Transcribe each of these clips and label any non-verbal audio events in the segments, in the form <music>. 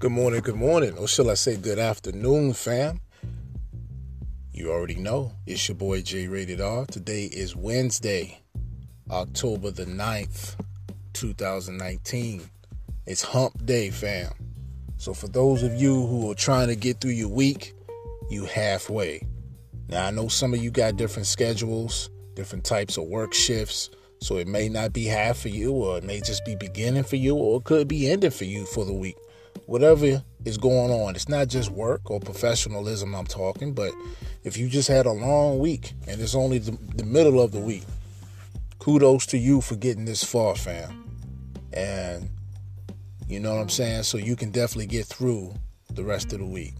Good morning, good morning, or shall I say good afternoon, fam? You already know, it's your boy J Rated R. Today is Wednesday, October the 9th, 2019. It's hump day, fam. So, for those of you who are trying to get through your week, you halfway. Now, I know some of you got different schedules, different types of work shifts, so it may not be half for you, or it may just be beginning for you, or it could be ending for you for the week whatever is going on. It's not just work or professionalism I'm talking, but if you just had a long week and it's only the, the middle of the week, kudos to you for getting this far, fam. And you know what I'm saying? So you can definitely get through the rest of the week.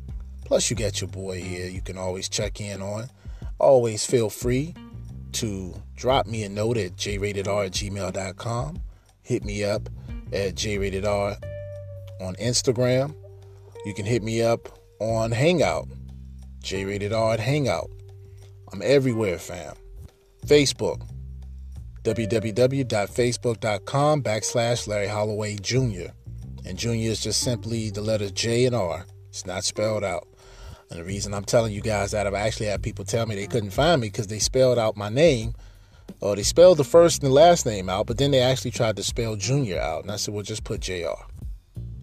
Plus, you got your boy here. You can always check in on. Always feel free to drop me a note at jratedr at gmail.com. Hit me up at jratedr on Instagram. You can hit me up on Hangout, J Rated R at Hangout. I'm everywhere, fam. Facebook, www.facebook.com backslash Larry Holloway Jr. And Junior is just simply the letters J and R. It's not spelled out. And the reason I'm telling you guys that, I've actually had people tell me they couldn't find me because they spelled out my name, or they spelled the first and the last name out, but then they actually tried to spell Junior out. And I said, well, just put JR.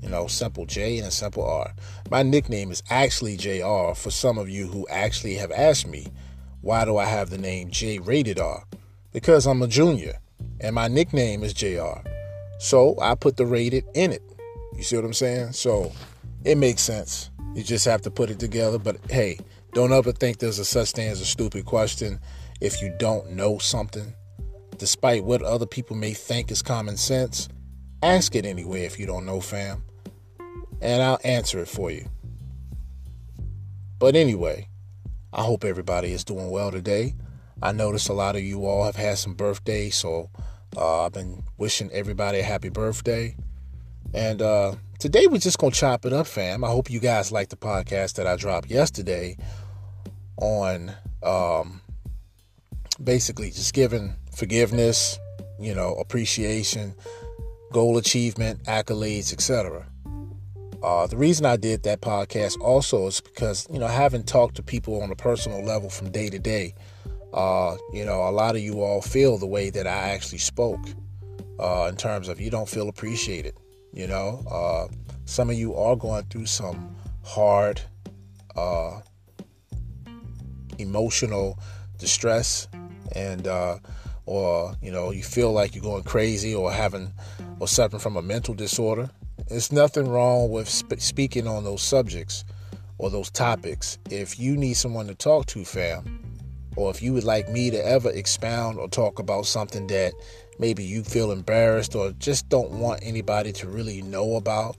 You know, simple J and a simple R. My nickname is actually JR for some of you who actually have asked me, why do I have the name J rated R? Because I'm a junior and my nickname is JR. So I put the rated in it. You see what I'm saying? So it makes sense. You just have to put it together. But hey, don't ever think there's a such thing as a stupid question if you don't know something. Despite what other people may think is common sense, ask it anyway if you don't know, fam and I'll answer it for you. But anyway, I hope everybody is doing well today. I noticed a lot of you all have had some birthdays, so uh, I've been wishing everybody a happy birthday. And uh, today we're just gonna chop it up, fam. I hope you guys like the podcast that I dropped yesterday on um, basically just giving forgiveness, you know, appreciation, goal achievement, accolades, etc. Uh, the reason I did that podcast also is because, you know, having talked to people on a personal level from day to day, uh, you know, a lot of you all feel the way that I actually spoke uh, in terms of you don't feel appreciated. You know, uh, some of you are going through some hard uh, emotional distress and uh, or you know you feel like you're going crazy or having or suffering from a mental disorder there's nothing wrong with sp- speaking on those subjects or those topics. If you need someone to talk to, fam, or if you would like me to ever expound or talk about something that maybe you feel embarrassed or just don't want anybody to really know about,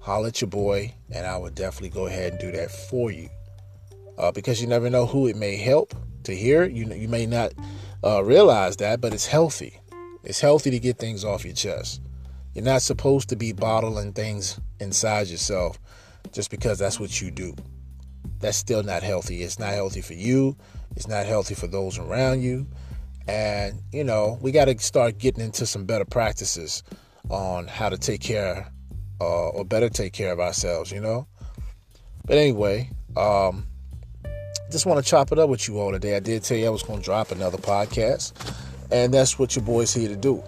holler at your boy, and I would definitely go ahead and do that for you. Uh, because you never know who it may help to hear. You you may not uh, realize that, but it's healthy. It's healthy to get things off your chest. You're not supposed to be bottling things inside yourself just because that's what you do. That's still not healthy. It's not healthy for you. It's not healthy for those around you. And, you know, we got to start getting into some better practices on how to take care uh, or better take care of ourselves, you know? But anyway, um, just want to chop it up with you all today. I did tell you I was going to drop another podcast, and that's what your boy's here to do.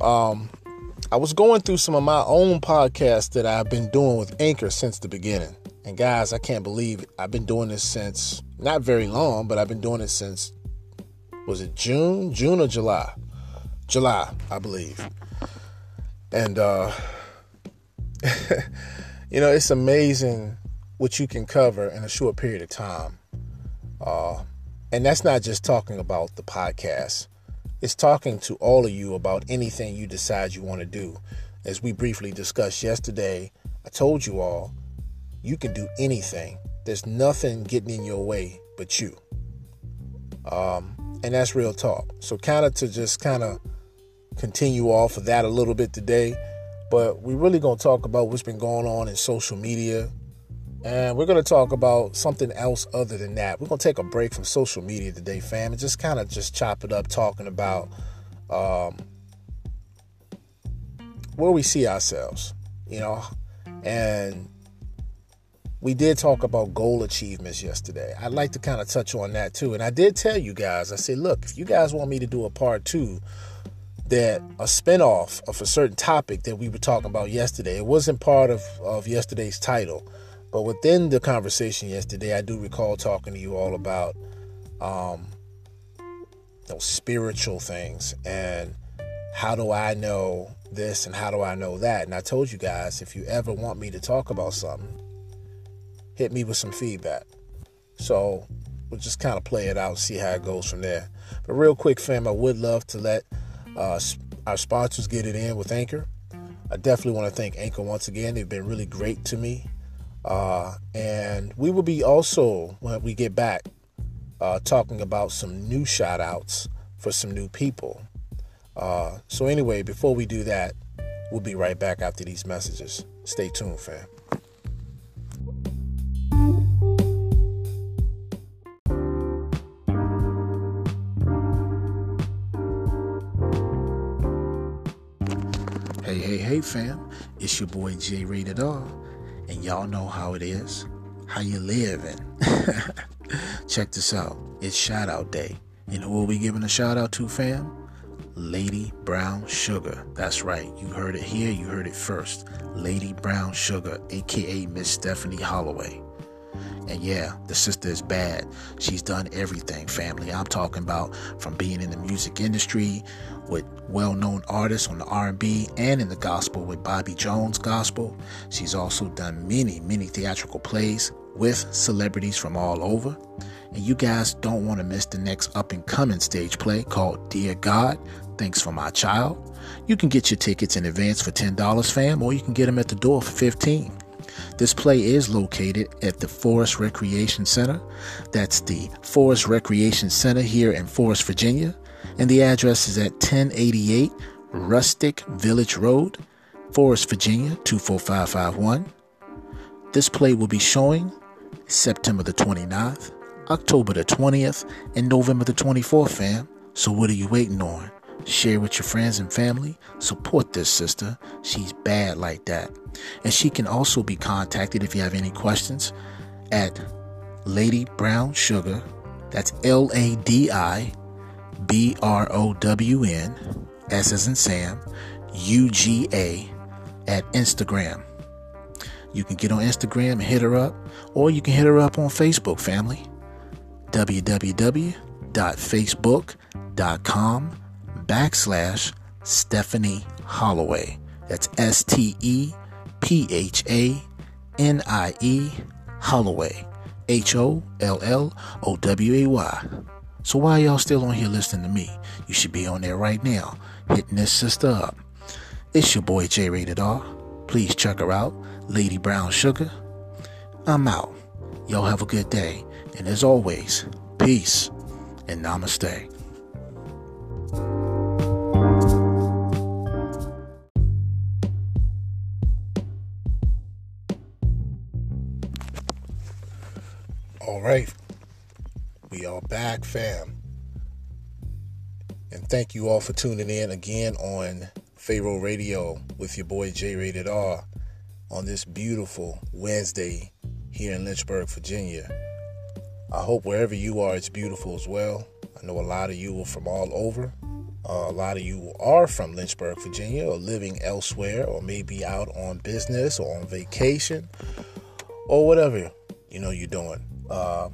Um, I was going through some of my own podcasts that I've been doing with Anchor since the beginning. And guys, I can't believe it. I've been doing this since not very long, but I've been doing it since was it June, June or July? July, I believe. And uh <laughs> you know, it's amazing what you can cover in a short period of time. Uh and that's not just talking about the podcast is talking to all of you about anything you decide you want to do. As we briefly discussed yesterday, I told you all you can do anything. There's nothing getting in your way but you. Um, and that's real talk. So, kind of to just kind of continue off of that a little bit today, but we're really going to talk about what's been going on in social media, and we're going to talk about something else other than that. We're going to take a break from social media today, fam, and just kind of just chop it up talking about um, where we see ourselves. You know, And we did talk about goal achievements yesterday. I'd like to kind of touch on that too. And I did tell you guys, I said, look, if you guys want me to do a part two, that a spinoff of a certain topic that we were talking about yesterday, it wasn't part of, of yesterday's title. But within the conversation yesterday, I do recall talking to you all about um, those spiritual things and how do I know this and how do I know that? And I told you guys, if you ever want me to talk about something, hit me with some feedback. So we'll just kind of play it out see how it goes from there. But real quick, fam, I would love to let uh, our sponsors get it in with Anchor. I definitely want to thank Anchor once again. They've been really great to me. Uh, and we will be also, when we get back, uh, talking about some new shout outs for some new people. Uh, so, anyway, before we do that, we'll be right back after these messages. Stay tuned, fam. Hey, hey, hey, fam. It's your boy J Rated R, and y'all know how it is. How you living? <laughs> Check this out. It's shout out day. And know what we giving a shout out to, fam? Lady Brown Sugar. That's right. You heard it here. You heard it first. Lady Brown Sugar, aka Miss Stephanie Holloway. And yeah, the sister is bad. She's done everything, family. I'm talking about from being in the music industry with well-known artists on the R&B and in the gospel with Bobby Jones Gospel. She's also done many, many theatrical plays with celebrities from all over. And you guys don't want to miss the next up and coming stage play called Dear God, Thanks for My Child. You can get your tickets in advance for $10, fam, or you can get them at the door for 15 this play is located at the Forest Recreation Center. That's the Forest Recreation Center here in Forest, Virginia. And the address is at 1088 Rustic Village Road, Forest, Virginia 24551. This play will be showing September the 29th, October the 20th, and November the 24th, fam. So what are you waiting on? Share with your friends and family. Support this sister. She's bad like that. And she can also be contacted if you have any questions at Lady Brown Sugar. That's L A D I B R O W N, S as in Sam, U G A at Instagram. You can get on Instagram and hit her up, or you can hit her up on Facebook, family. www.facebook.com backslash Stephanie Holloway. That's S T E P H A N I E Holloway. H O L L O W A Y. So why y'all still on here listening to me? You should be on there right now, hitting this sister up. It's your boy J Rated R. Please check her out, Lady Brown Sugar. I'm out. Y'all have a good day. And as always, peace and namaste. All right. We are back, fam. And thank you all for tuning in again on Pharaoh Radio with your boy J Rated R on this beautiful Wednesday here in Lynchburg, Virginia. I hope wherever you are, it's beautiful as well. I know a lot of you are from all over. Uh, a lot of you are from Lynchburg, Virginia, or living elsewhere, or maybe out on business or on vacation, or whatever you know you're doing. Uh,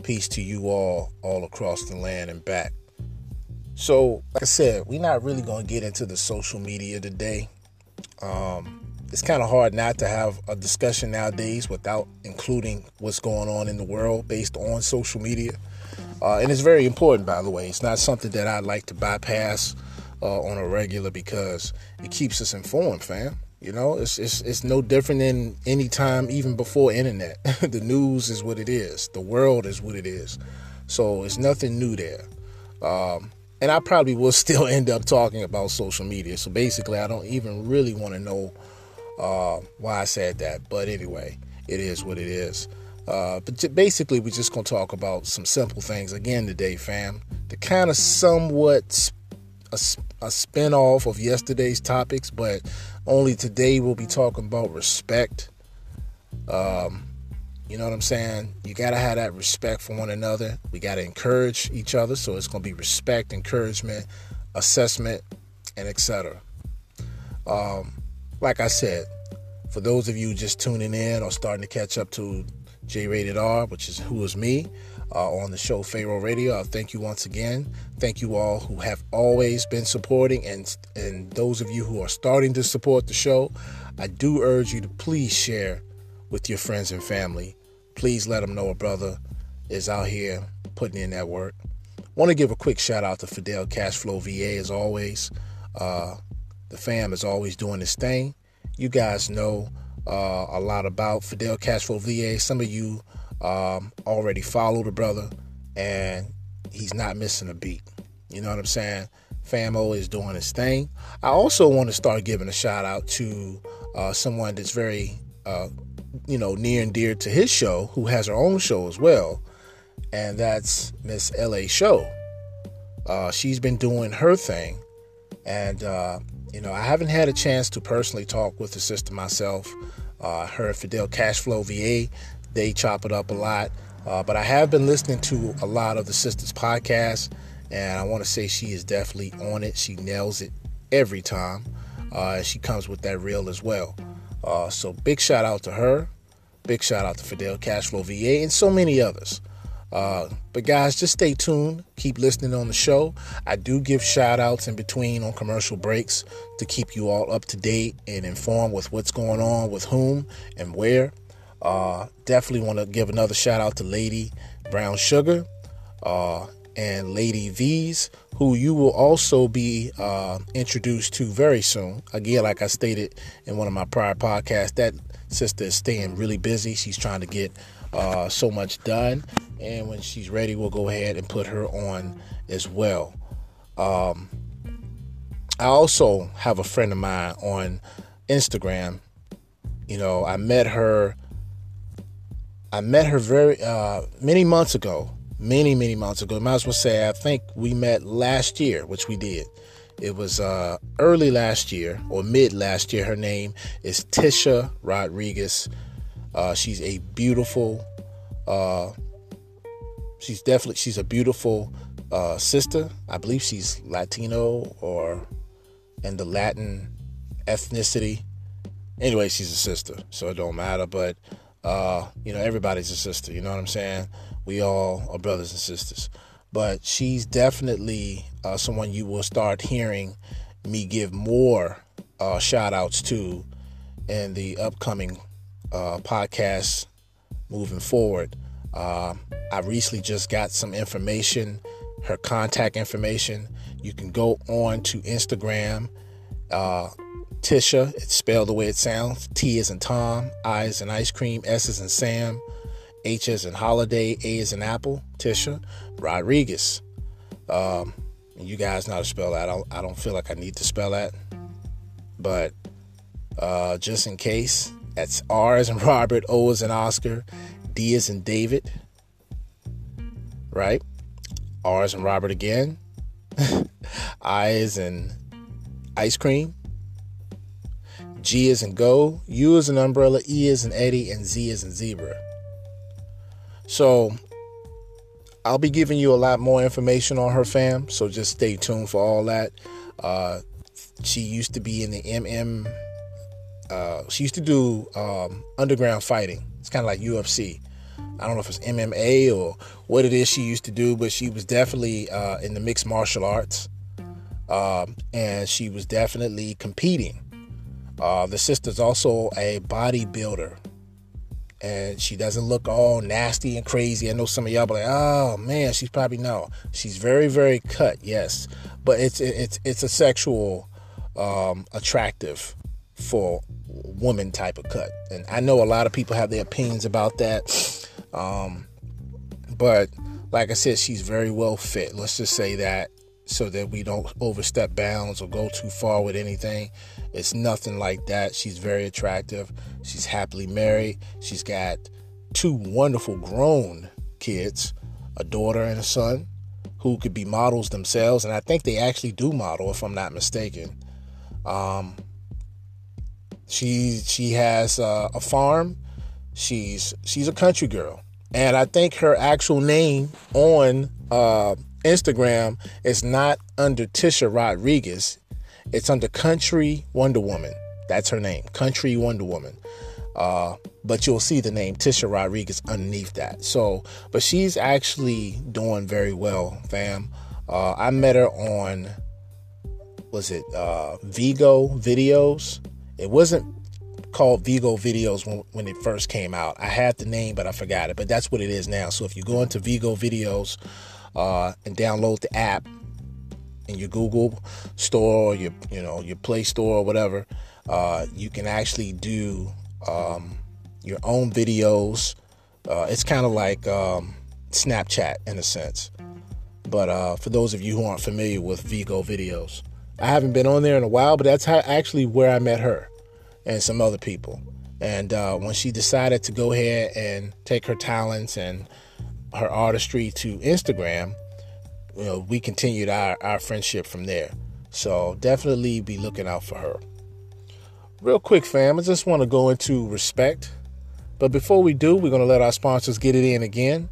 peace to you all, all across the land and back. So, like I said, we're not really going to get into the social media today. Um, it's kind of hard not to have a discussion nowadays without including what's going on in the world based on social media. Uh, and it's very important, by the way. It's not something that I'd like to bypass uh, on a regular because it keeps us informed, fam. You know, it's it's it's no different than any time even before internet. <laughs> the news is what it is. The world is what it is. So it's nothing new there. Um, and I probably will <laughs> still end up talking about social media. So basically, I don't even really want to know uh, why I said that. But anyway, it is what it is. Uh, but basically, we're just to talk about some simple things again today, fam. The kind of somewhat a, a spin off of yesterday's topics, but Only today we'll be talking about respect. Um, you know what I'm saying? You got to have that respect for one another. We got to encourage each other. So it's going to be respect, encouragement, assessment, and etc. Um, like I said, for those of you just tuning in or starting to catch up to J Rated R, which is who is me, uh, on the show Pharaoh Radio. I'll thank you once again. Thank you all who have always been supporting, and and those of you who are starting to support the show. I do urge you to please share with your friends and family please let them know a brother is out here putting in that work. Want to give a quick shout out to Fidel Cashflow VA as always. Uh, the fam is always doing this thing. You guys know uh, a lot about Fidel Cashflow VA. Some of you um, already follow the brother, and he's not missing a beat. You know what I'm saying? Famo is doing his thing. I also want to start giving a shout out to uh, someone that's very uh, you know, near and dear to his show, who has her own show as well, and that's Miss L.A. Show. Uh, she's been doing her thing, and uh, you know, I haven't had a chance to personally talk with the sister myself. Uh, her Fidel Cashflow VA, they chop it up a lot, uh, but I have been listening to a lot of the sisters' podcasts, and I want to say she is definitely on it. She nails it every time. Uh, she comes with that real as well. Uh, so big shout out to her. Big shout out to Fidel Cashflow VA and so many others. Uh, but guys, just stay tuned. Keep listening on the show. I do give shout outs in between on commercial breaks to keep you all up to date and informed with what's going on with whom and where. Uh, definitely want to give another shout out to Lady Brown Sugar uh, and Lady V's, who you will also be uh, introduced to very soon. Again, like I stated in one of my prior podcasts, that sister is staying really busy. She's trying to get uh, so much done, and when she's ready, we'll go ahead and put her on as well. Um, I also have a friend of mine on Instagram. You know, I met her. I met her very uh, many months ago many, many months ago. Might as well say, I think we met last year, which we did. It was uh, early last year or mid last year. Her name is Tisha Rodriguez. Uh, she's a beautiful, uh, she's definitely, she's a beautiful uh, sister. I believe she's Latino or in the Latin ethnicity. Anyway, she's a sister, so it don't matter. But, uh, you know, everybody's a sister. You know what I'm saying? we all are brothers and sisters. But she's definitely uh, someone you will start hearing me give more uh, shout outs to in the upcoming uh, podcasts moving forward. Uh, I recently just got some information, her contact information. You can go on to Instagram. Uh, Tisha, it's spelled the way it sounds. T is in Tom, I is in ice cream, S is in Sam, H is in holiday, A is in apple, Tisha Rodriguez. Um, you guys know how to spell that. I don't, I don't feel like I need to spell that. But uh, just in case, that's R is in Robert, O is in Oscar, D is in David. Right? R is in Robert again. I is in ice cream. G is in go. U is an umbrella. E is an Eddie. And Z is in zebra. So I'll be giving you a lot more information on her fam. So just stay tuned for all that. Uh, she used to be in the MM. Uh, she used to do um, underground fighting. It's kind of like UFC. I don't know if it's MMA or what it is she used to do, but she was definitely uh, in the mixed martial arts. Um, and she was definitely competing. Uh, the sister's also a bodybuilder and she doesn't look all nasty and crazy. I know some of y'all be like, "Oh man, she's probably no." She's very, very cut, yes, but it's it's it's a sexual um, attractive for woman type of cut, and I know a lot of people have their opinions about that. Um, but like I said, she's very well fit. Let's just say that so that we don't overstep bounds or go too far with anything. It's nothing like that. She's very attractive. She's happily married. She's got two wonderful grown kids, a daughter and a son, who could be models themselves. And I think they actually do model, if I'm not mistaken. Um, She she has a farm. She's she's a country girl, and I think her actual name on uh, Instagram is not under Tisha Rodriguez. It's under Country Wonder Woman. That's her name, Country Wonder Woman. Uh, but you'll see the name Tisha Rodriguez underneath that. So, but she's actually doing very well, fam. Uh, I met her on, was it uh, Vigo Videos? It wasn't called Vigo Videos when, when it first came out. I had the name, but I forgot it. But that's what it is now. So if you go into Vigo Videos uh, and download the app in your Google store, or your you know your Play Store or whatever, uh, you can actually do um, your own videos. Uh, it's kind of like um, Snapchat in a sense. But uh, for those of you who aren't familiar with Vigo videos, I haven't been on there in a while, but that's how, actually where I met her and some other people. And uh, when she decided to go ahead and take her talents and her artistry to Instagram, you know, we continued our, our friendship from there. So definitely be looking out for her. Real quick, fam, I just want to go into respect. But before we do, we're going to let our sponsors get it in again.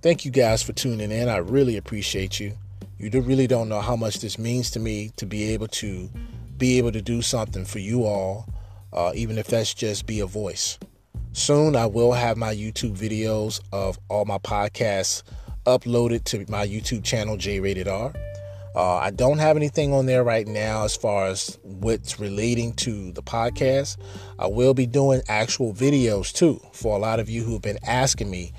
Thank you guys for tuning in. I really appreciate you. You do really don't know how much this means to me to be able to be able to do something for you all, uh, even if that's just be a voice. Soon, I will have my YouTube videos of all my podcasts uploaded to my YouTube channel, J Rated R. Uh, I don't have anything on there right now as far as what's relating to the podcast. I will be doing actual videos too for a lot of you who've been asking me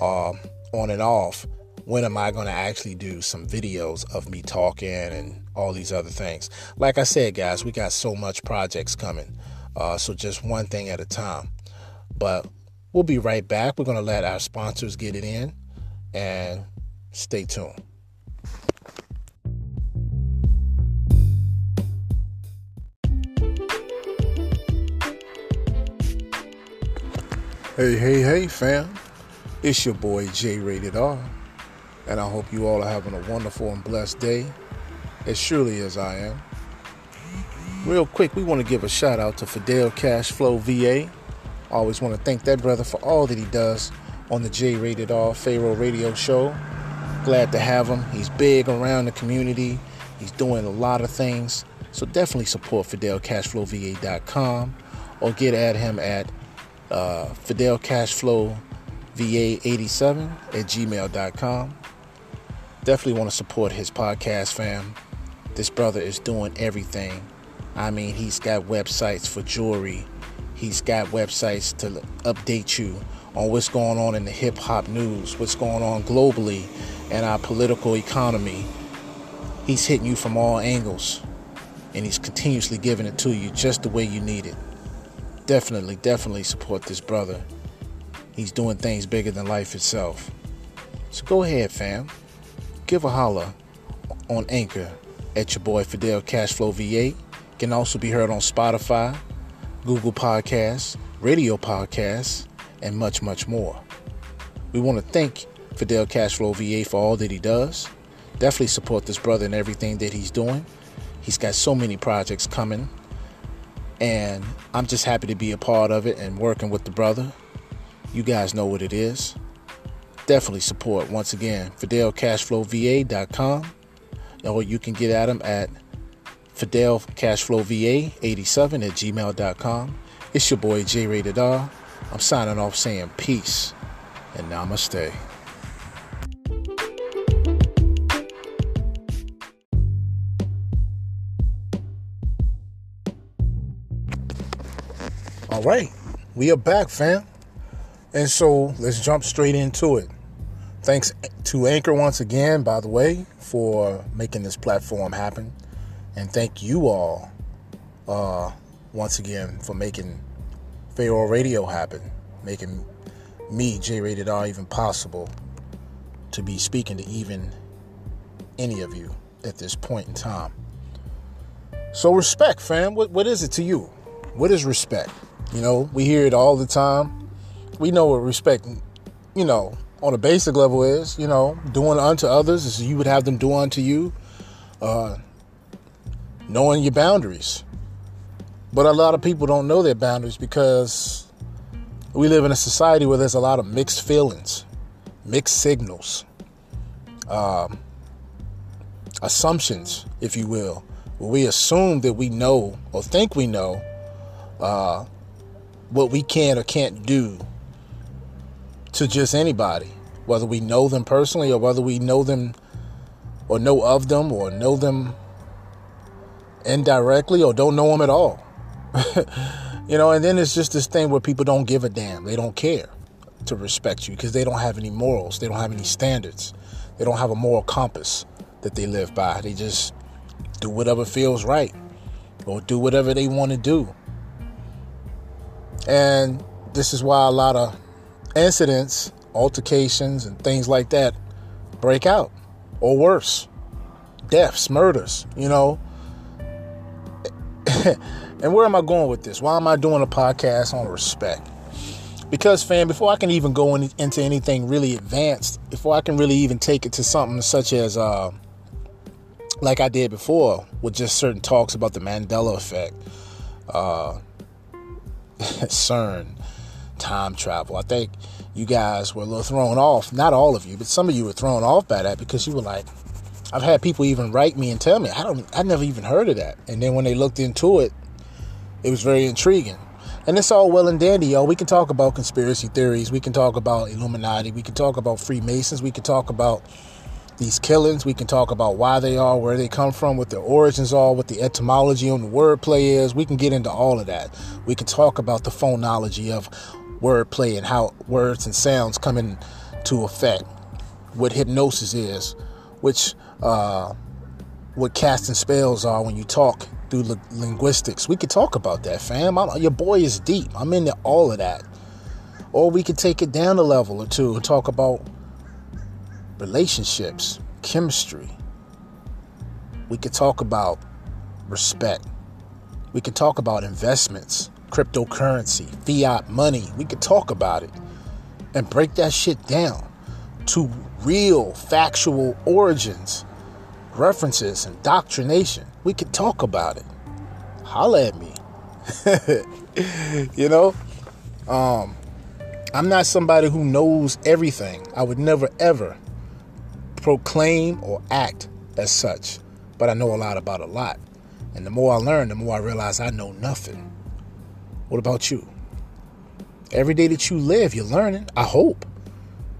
uh, on and off when am I going to actually do some videos of me talking and all these other things. Like I said, guys, we got so much projects coming. Uh, so just one thing at a time. But we'll be right back. We're going to let our sponsors get it in and stay tuned. Hey, hey, hey, fam. It's your boy J Rated R, and I hope you all are having a wonderful and blessed day, as surely as I am. Real quick, we want to give a shout out to Fidel Cashflow VA. always want to thank that brother for all that he does on the J Rated R Pharaoh Radio Show. Glad to have him. He's big around the community, he's doing a lot of things. So definitely support FidelCashflowVA.com or get at him at uh, Fidel Cashflow VA87 at gmail.com. Definitely want to support his podcast, fam. This brother is doing everything. I mean, he's got websites for jewelry, he's got websites to update you on what's going on in the hip hop news, what's going on globally and our political economy. He's hitting you from all angles, and he's continuously giving it to you just the way you need it definitely, definitely support this brother. He's doing things bigger than life itself. So go ahead, fam. Give a holler on Anchor at your boy Fidel Cashflow VA. Can also be heard on Spotify, Google Podcasts, Radio Podcasts, and much, much more. We want to thank Fidel Cashflow VA for all that he does. Definitely support this brother in everything that he's doing. He's got so many projects coming and I'm just happy to be a part of it and working with the brother. You guys know what it is. Definitely support, once again, FidelCashflowVA.com, or you can get at him at FidelCashflowVA87 at gmail.com. It's your boy J Rated R. I'm signing off saying peace and namaste. All right, we are back, fam. And so let's jump straight into it. Thanks to Anchor once again, by the way, for making this platform happen. And thank you all uh, once again for making Pharaoh Radio happen, making me, J Rated R, even possible to be speaking to even any of you at this point in time. So, respect, fam. What, what is it to you? What is respect? You know, we hear it all the time. We know what respect, you know, on a basic level is, you know, doing unto others as you would have them do unto you. Uh, knowing your boundaries. But a lot of people don't know their boundaries because we live in a society where there's a lot of mixed feelings, mixed signals, um, assumptions, if you will. Where we assume that we know or think we know uh, what we can or can't do to just anybody, whether we know them personally or whether we know them or know of them or know them indirectly or don't know them at all. <laughs> you know, and then it's just this thing where people don't give a damn. They don't care to respect you because they don't have any morals. They don't have any standards. They don't have a moral compass that they live by. They just do whatever feels right or do whatever they want to do. And this is why a lot of incidents, altercations, and things like that break out or worse deaths, murders, you know. <laughs> and where am I going with this? Why am I doing a podcast on respect? Because, fam, before I can even go in, into anything really advanced, before I can really even take it to something such as, uh, like I did before, with just certain talks about the Mandela effect, uh, <laughs> CERN, time travel. I think you guys were a little thrown off. Not all of you, but some of you were thrown off by that because you were like, I've had people even write me and tell me I don't I never even heard of that. And then when they looked into it, it was very intriguing. And it's all well and dandy, y'all. We can talk about conspiracy theories. We can talk about Illuminati. We can talk about Freemasons. We can talk about these killings. We can talk about why they are, where they come from, what their origins are, what the etymology on the wordplay is. We can get into all of that. We can talk about the phonology of wordplay and how words and sounds come into effect. What hypnosis is, which uh, what casting spells are when you talk through li- linguistics. We could talk about that, fam. I'm, your boy is deep. I'm into all of that. Or we could take it down a level or two and talk about relationships, chemistry. We could talk about respect. We could talk about investments, cryptocurrency, fiat money. We could talk about it and break that shit down to real factual origins, references, and doctrination. We could talk about it. Holla at me. <laughs> you know? Um, I'm not somebody who knows everything. I would never ever proclaim or act as such. But I know a lot about a lot. And the more I learn, the more I realize I know nothing. What about you? Every day that you live, you're learning. I hope.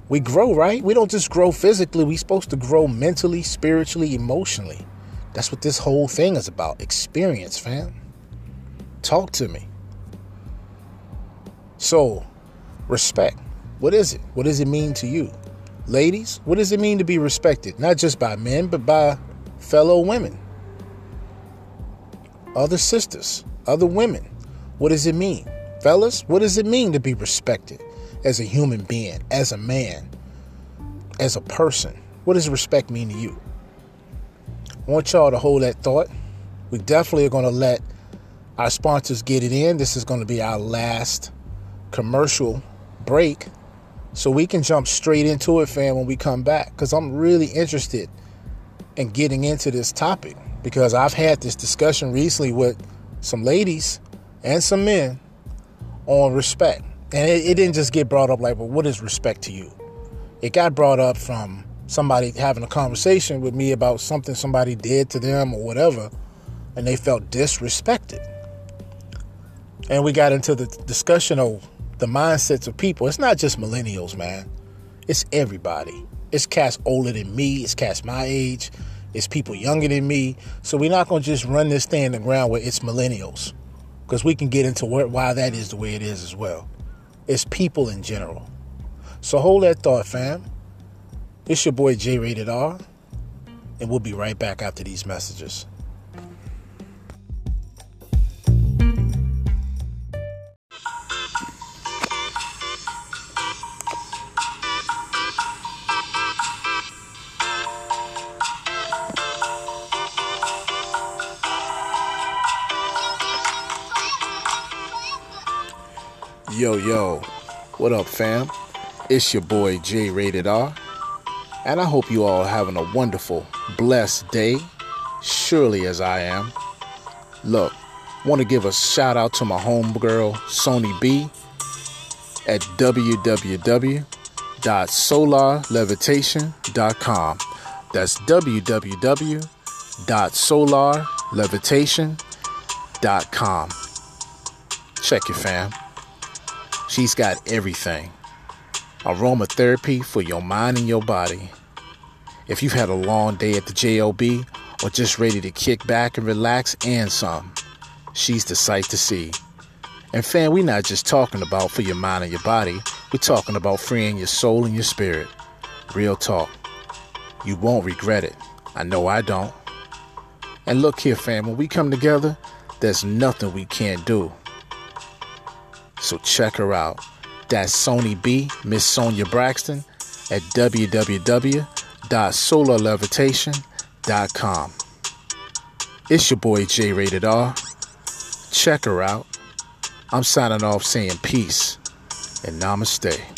We grow, right? We don't just grow physically, we're supposed to grow mentally, spiritually, emotionally. That's what this whole thing is about. Experience, fam. Talk to me. So, respect. What is it? What does it mean to you? Ladies, what does it mean to be respected? Not just by men, but by fellow women, other sisters, other women. What does it mean? Fellas, what does it mean to be respected as a human being, as a man, as a person? What does respect mean to you? I want y'all to hold that thought. We definitely are going to let our sponsors get it in. This is going to be our last commercial break. So we can jump straight into it, fam, when we come back. Because I'm really interested in getting into this topic. Because I've had this discussion recently with some ladies and some men on respect. And it, it didn't just get brought up like, well, what is respect to you? It got brought up from somebody having a conversation with me about something somebody did to them or whatever, and they felt disrespected. And we got into the discussion of the mindsets of people. It's not just millennials, man. It's everybody. It's cats older than me. It's cats my age. It's people younger than me. So we're not going to just run this thing in the ground where it's millennials. Because we can get into where, why that is the way it is as well. It's people in general. So hold that thought, fam. It's your boy J Rated R, and we'll be right back after these messages. Yo, yo, what up, fam? It's your boy J Rated R, and I hope you all are having a wonderful, blessed day, surely as I am. Look, Want to give a shout out to my homegirl, Sony B, at www.solarlevitation.com. That's www.solarlevitation.com. Check your fam. She's got everything aromatherapy for your mind and your body. If you've had a long day at the JOB or just ready to kick back and relax and some, she's the sight to see. And fam, we're not just talking about for your mind and your body, we're talking about freeing your soul and your spirit. Real talk. You won't regret it. I know I don't. And look here, fam, when we come together, there's nothing we can't do. So check her out. That's Sony B, Miss Sonia Braxton, at www.solarlevitation.com. It's your boy J Rated R. Check her out. I'm signing off saying peace and namaste.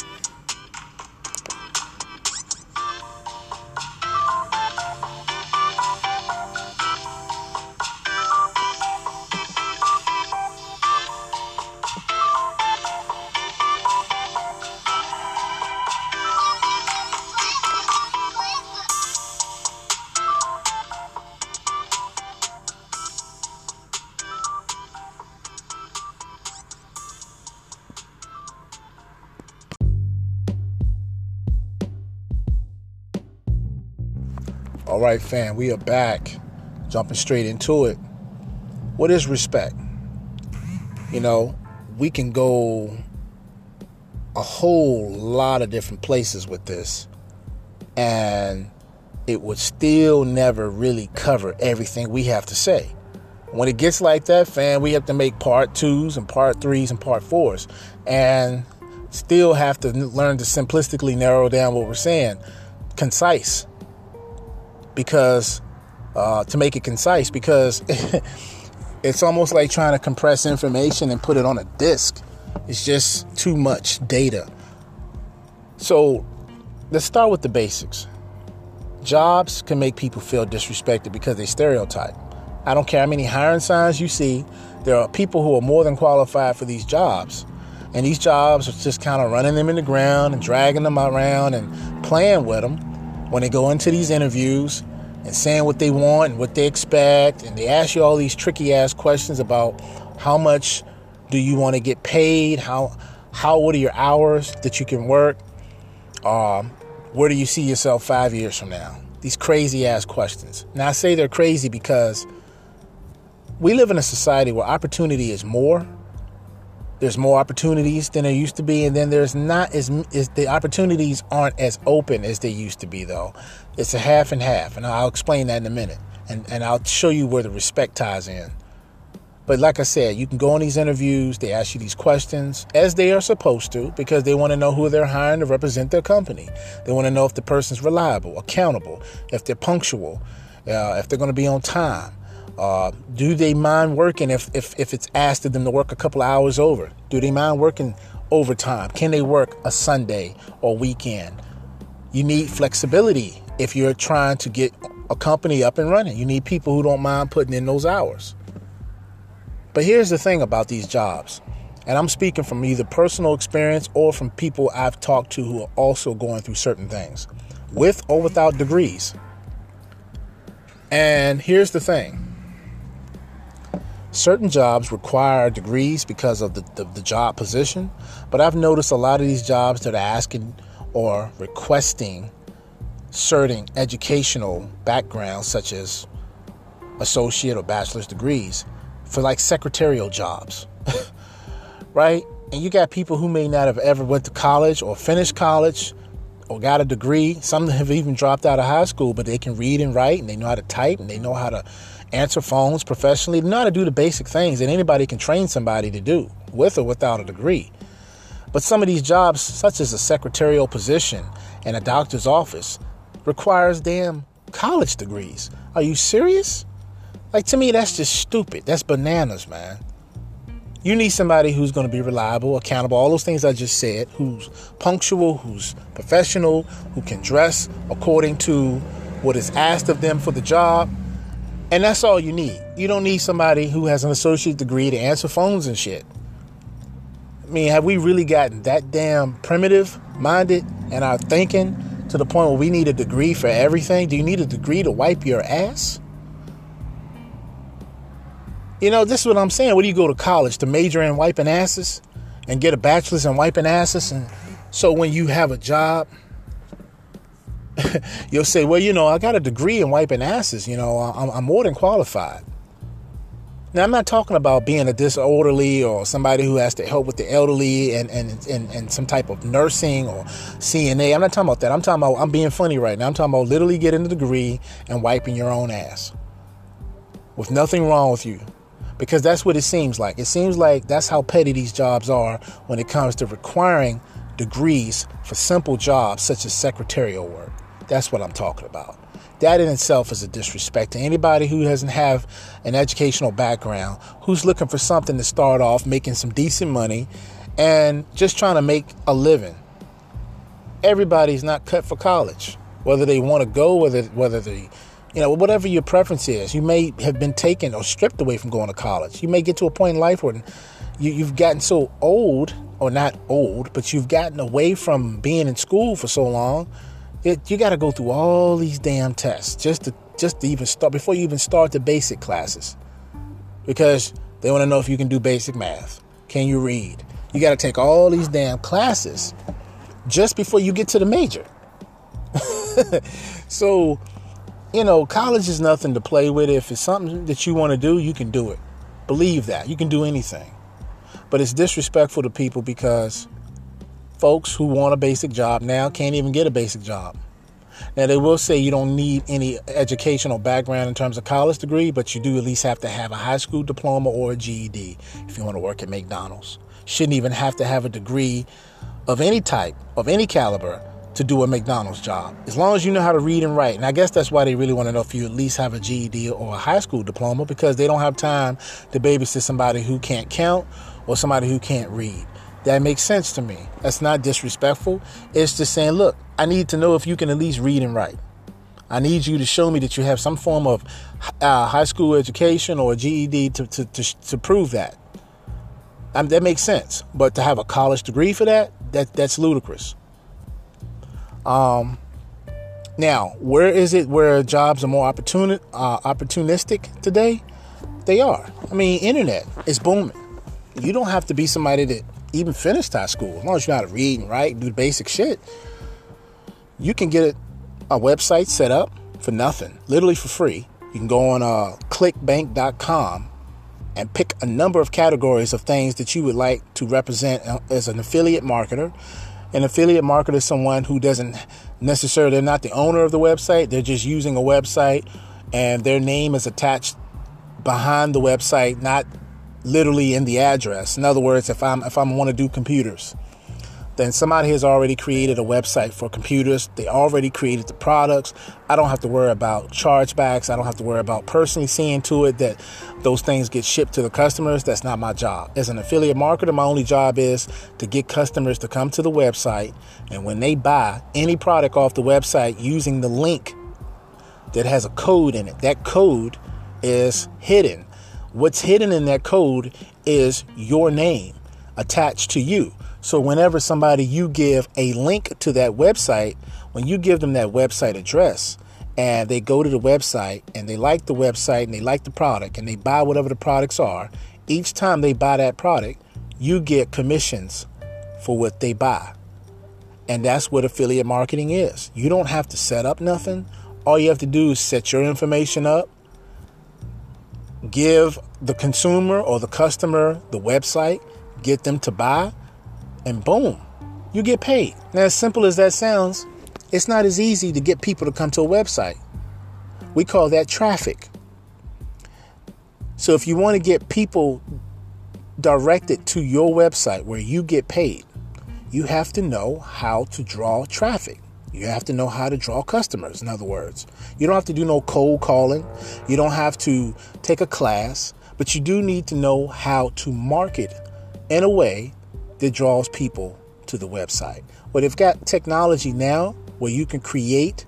Right, fam, we are back, jumping straight into it. What is respect? You know, we can go a whole lot of different places with this, and it would still never really cover everything we have to say. When it gets like that, fam, we have to make part twos and part threes and part fours, and still have to learn to simplistically narrow down what we're saying, concise because uh, to make it concise because <laughs> it's almost like trying to compress information and put it on a disk. It's just too much data. So let's start with the basics. Jobs can make people feel disrespected because they stereotype. I don't care how many hiring signs you see, there are people who are more than qualified for these jobs. And these jobs are just kind of running them in the ground and dragging them around and playing with them when they go into these interviews and saying what they want and what they expect. And they ask you all these tricky ass questions about how much do you want to get paid? How, how, what are your hours that you can work? Um, where do you see yourself five years from now? These crazy ass questions. Now, I say they're crazy because we live in a society where opportunity is more there's more opportunities than there used to be and then there's not as, as the opportunities aren't as open as they used to be though. It's a half and half and i'll explain that in a minute and, and i'll show you where the respect ties in. But like i said you can go on these interviews they ask you these questions as they are supposed to because they want to know who they're hiring to represent their company. They want to know if the person's reliable accountable if they're punctual uh, if they're going to be on time uh, do they mind working if, if, if it's asked of them to work a couple hours over? Do they mind working overtime? Can they work a Sunday or weekend? You need flexibility if you're trying to get a company up and running. You need people who don't mind putting in those hours. But here's the thing about these jobs, and I'm speaking from either personal experience or from people I've talked to who are also going through certain things, with or without degrees. And here's the thing certain jobs require degrees because of the, the, the, job position, but I've noticed a lot of these jobs that are asking or requesting certain educational backgrounds, such as associate or bachelor's degrees, for like secretarial jobs, <laughs> right? And you got people who may not have ever went to college or finished college or got a degree. Some have even dropped out of high school, but they can read and write and they know how to type and they know how to answer phones professionally, know how to do the basic things that anybody can train somebody to do with or without a degree. But some of these jobs, such as a secretarial position and a doctor's office, requires damn college degrees. Are you serious? Like to me, that's just stupid. That's bananas, man. You need somebody who's going to be reliable, accountable, all those things I just said, who's punctual, who's professional, who can dress according to what is asked of them for the job, and that's all you need. You don't need somebody who has an associate degree to answer phones and shit. I mean, have we really gotten that damn primitive minded in our thinking to the point where we need a degree for everything? Do you need a degree to wipe your ass? You know, this is what I'm saying. What do you go to college to major in wiping asses and get a bachelor's in wiping asses? And so when you have a job, <laughs> you'll say, well, you know, I got a degree in wiping asses. You know, I'm, I'm more than qualified. Now, I'm not talking about being a disorderly or somebody who has to help with the elderly and, and, and, and some type of nursing or CNA. I'm not talking about that. I'm talking about, I'm being funny right now. I'm talking about literally getting a degree and wiping your own ass with nothing wrong with you. Because that's what it seems like. It seems like that's how petty these jobs are when it comes to requiring degrees for simple jobs such as secretarial work. That's what I'm talking about. That in itself is a disrespect to anybody who doesn't have an educational background, who's looking for something to start off making some decent money and just trying to make a living. Everybody's not cut for college, whether they want to go, whether whether they, you know, whatever your preference is. You may have been taken or stripped away from going to college. You may get to a point in life where you, you've gotten so old, or not old, but you've gotten away from being in school for so long it, you got to go through all these damn tests just to just to even start before you even start the basic classes, because they want to know if you can do basic math. Can you read? You got to take all these damn classes just before you get to the major. <laughs> so, you know, college is nothing to play with. If it's something that you want to do, you can do it. Believe that. You can do anything. But it's disrespectful to people because folks who want a basic job now can't even get a basic job. Now, they will say you don't need any educational background in terms of college degree, but you do at least have to have a high school diploma or a GED if you want to work at McDonald's. Shouldn't even have to have a degree of any type, of any caliber, to do a McDonald's job. As long as you know how to read and write. And I guess that's why they really want to know if you at least have a GED or a high school diploma because they don't have time to babysit somebody who can't count or somebody who can't read. That makes sense to me. That's not disrespectful. It's just saying, look, I need to know if you can at least read and write. I need you to show me that you have some form of uh, high school education or GED to, to, to, to prove that. Um, that makes sense. But to have a college degree for that, that that's ludicrous. Um, now, where is it where jobs are more opportuni- uh, opportunistic today? They are. I mean, internet is booming. You don't have to be somebody that even finished high school, as long as you know how to read and write, do the basic shit, you can get a website set up for nothing, literally for free. You can go on uh, clickbank.com and pick a number of categories of things that you would like to represent uh, as an affiliate marketer. An affiliate marketer is someone who doesn't necessarily, they're not the owner of the website, they're just using a website and their name is attached behind the website, not literally in the address. In other words, if I'm if I'm want to do computers, then somebody has already created a website for computers. They already created the products. I don't have to worry about chargebacks. I don't have to worry about personally seeing to it that those things get shipped to the customers. That's not my job. As an affiliate marketer, my only job is to get customers to come to the website and when they buy any product off the website using the link that has a code in it, that code is hidden What's hidden in that code is your name attached to you. So whenever somebody you give a link to that website, when you give them that website address and they go to the website and they like the website and they like the product and they buy whatever the products are, each time they buy that product, you get commissions for what they buy. And that's what affiliate marketing is. You don't have to set up nothing. All you have to do is set your information up, give the consumer or the customer the website, get them to buy, and boom, you get paid. Now, as simple as that sounds, it's not as easy to get people to come to a website. We call that traffic. So, if you want to get people directed to your website where you get paid, you have to know how to draw traffic. You have to know how to draw customers, in other words. You don't have to do no cold calling. You don't have to take a class. But you do need to know how to market in a way that draws people to the website. But they've got technology now where you can create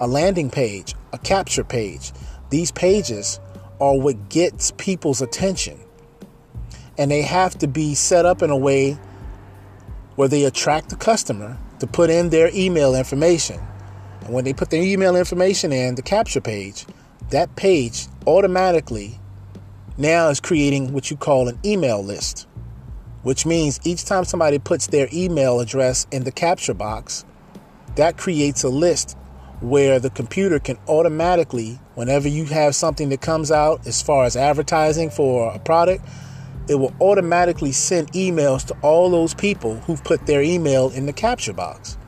a landing page, a capture page. These pages are what gets people's attention. And they have to be set up in a way where they attract the customer to put in their email information. And when they put their email information in the capture page, that page automatically now is creating what you call an email list, which means each time somebody puts their email address in the capture box, that creates a list where the computer can automatically, whenever you have something that comes out as far as advertising for a product, it will automatically send emails to all those people who've put their email in the capture box.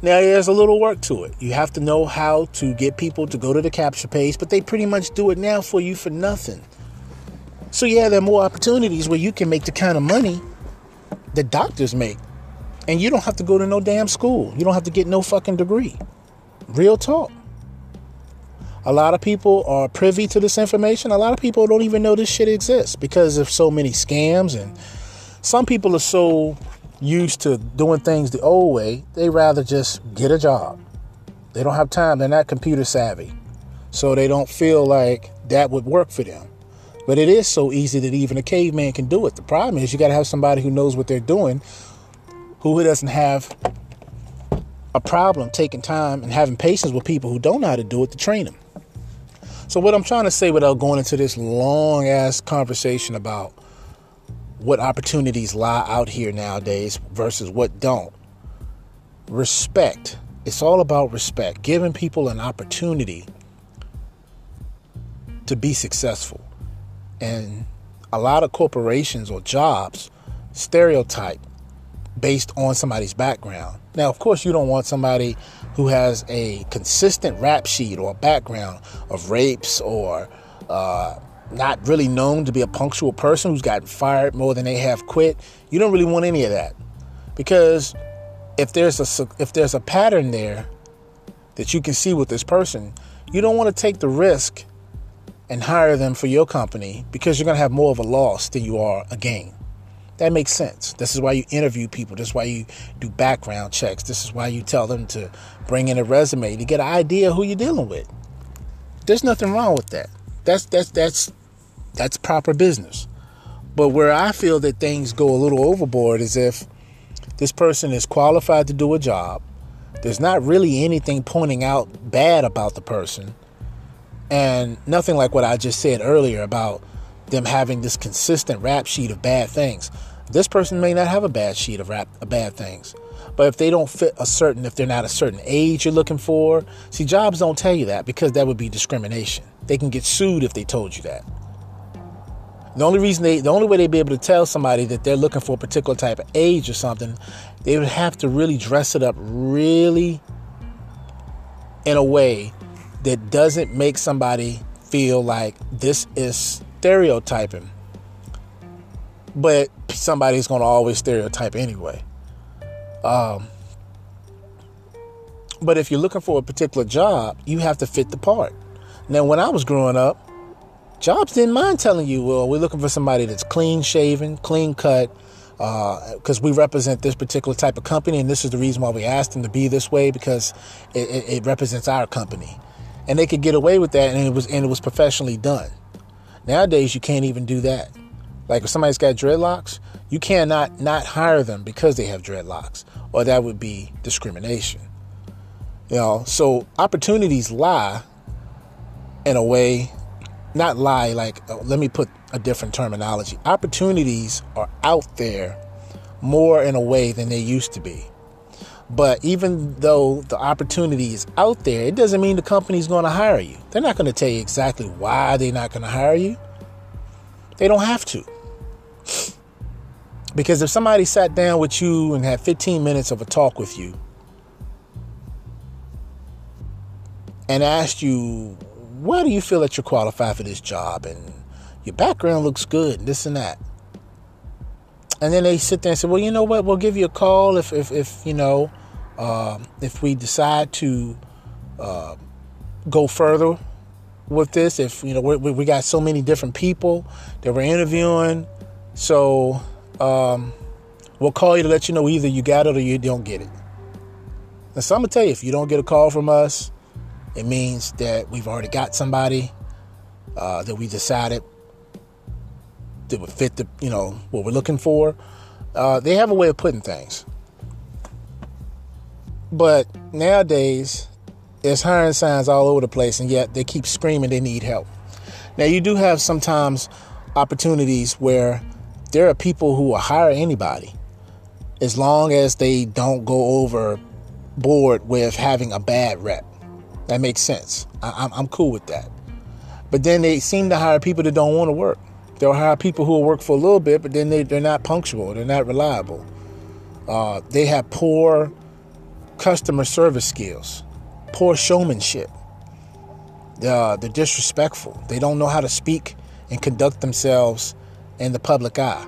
Now, there's a little work to it. You have to know how to get people to go to the capture page, but they pretty much do it now for you for nothing. So, yeah, there are more opportunities where you can make the kind of money that doctors make. And you don't have to go to no damn school. You don't have to get no fucking degree. Real talk. A lot of people are privy to this information. A lot of people don't even know this shit exists because of so many scams. And some people are so used to doing things the old way, they rather just get a job. They don't have time, they're not computer savvy. So they don't feel like that would work for them. But it is so easy that even a caveman can do it. The problem is you got to have somebody who knows what they're doing, who doesn't have a problem taking time and having patience with people who don't know how to do it to train them. So, what I'm trying to say without going into this long ass conversation about what opportunities lie out here nowadays versus what don't. Respect. It's all about respect, giving people an opportunity to be successful. And a lot of corporations or jobs stereotype based on somebody's background. Now, of course, you don't want somebody who has a consistent rap sheet or background of rapes or uh, not really known to be a punctual person who's gotten fired more than they have quit. You don't really want any of that. Because if there's a if there's a pattern there that you can see with this person, you don't want to take the risk and hire them for your company because you're going to have more of a loss than you are a gain. That makes sense. This is why you interview people. This is why you do background checks. This is why you tell them to bring in a resume to get an idea who you're dealing with. There's nothing wrong with that. That's that's that's that's proper business. But where I feel that things go a little overboard is if this person is qualified to do a job, there's not really anything pointing out bad about the person, and nothing like what I just said earlier about them having this consistent rap sheet of bad things. This person may not have a bad sheet of rap bad things. But if they don't fit a certain, if they're not a certain age you're looking for, see, jobs don't tell you that because that would be discrimination. They can get sued if they told you that. The only reason they, the only way they'd be able to tell somebody that they're looking for a particular type of age or something, they would have to really dress it up really in a way that doesn't make somebody feel like this is stereotyping. But somebody's going to always stereotype anyway. Um, but if you're looking for a particular job, you have to fit the part. Now, when I was growing up, Jobs didn't mind telling you, well, we're looking for somebody that's clean shaven, clean cut, because uh, we represent this particular type of company, and this is the reason why we asked them to be this way because it, it, it represents our company, and they could get away with that, and it was and it was professionally done. Nowadays, you can't even do that. Like if somebody's got dreadlocks, you cannot not hire them because they have dreadlocks, or that would be discrimination. You know, so opportunities lie in a way not lie, like, uh, let me put a different terminology. Opportunities are out there more in a way than they used to be. But even though the opportunity is out there, it doesn't mean the company's going to hire you. They're not going to tell you exactly why they're not going to hire you. They don't have to. Because if somebody sat down with you and had 15 minutes of a talk with you and asked you why do you feel that you're qualified for this job and your background looks good, and this and that. And then they sit there and say, well, you know what? We'll give you a call if, if, if you know, uh, if we decide to uh, go further with this. If, you know, we, we got so many different people that we're interviewing. So um, we'll call you to let you know either you got it or you don't get it. And so I'm to tell you, if you don't get a call from us, it means that we've already got somebody uh, that we decided that would fit the you know what we're looking for. Uh, they have a way of putting things. But nowadays, there's hiring signs all over the place, and yet they keep screaming they need help. Now, you do have sometimes opportunities where there are people who will hire anybody as long as they don't go overboard with having a bad rep. That makes sense. I, am I'm cool with that. But then they seem to hire people that don't want to work. They'll hire people who will work for a little bit, but then they, they're not punctual, they're not reliable. Uh, they have poor customer service skills, poor showmanship. Uh, they're disrespectful. They don't know how to speak and conduct themselves in the public eye.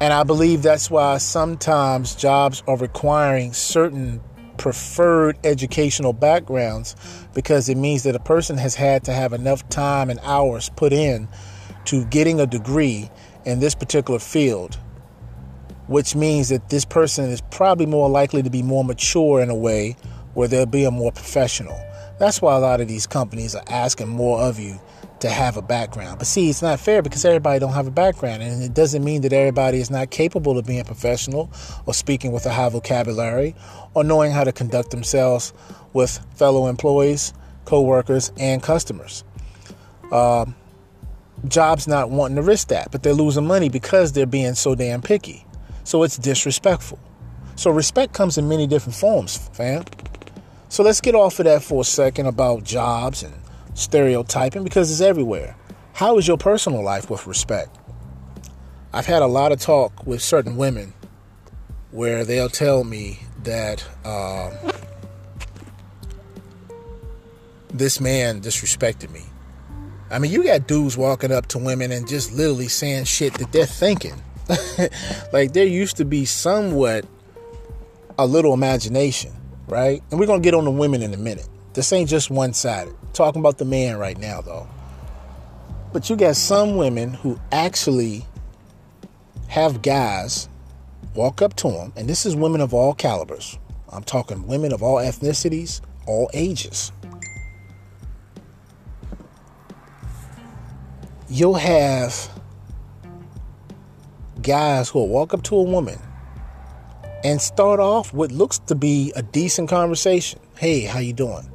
And I believe that's why sometimes jobs are requiring certain preferred educational backgrounds because it means that a person has had to have enough time and hours put in to getting a degree in this particular field, which means that this person is probably more likely to be more mature in a way where they'll be a more professional. That's why a lot of these companies are asking more of you to have a background. But see, it's not fair because everybody don't have a background, and it doesn't mean that everybody is not capable of being professional or speaking with a high vocabulary or knowing how to conduct themselves with fellow employees, co-workers, and customers. Um, jobs not wanting to risk that, but they're losing money because they're being so damn picky. So it's disrespectful. So respect comes in many different forms, fam. So let's get off of that for a second about jobs and stereotyping because it's everywhere. How is your personal life with respect? I've had a lot of talk with certain women where they'll tell me that um, this man disrespected me. I mean, you got dudes walking up to women and just literally saying shit that they're thinking. <laughs> like there used to be somewhat a little imagination, right? And we're gonna get on the women in a minute. This ain't just one sided. Talking about the man right now, though. But you got some women who actually have guys walk up to them, and this is women of all calibers. I'm talking women of all ethnicities, all ages. You'll have guys who will walk up to a woman and start off what looks to be a decent conversation. Hey, how you doing?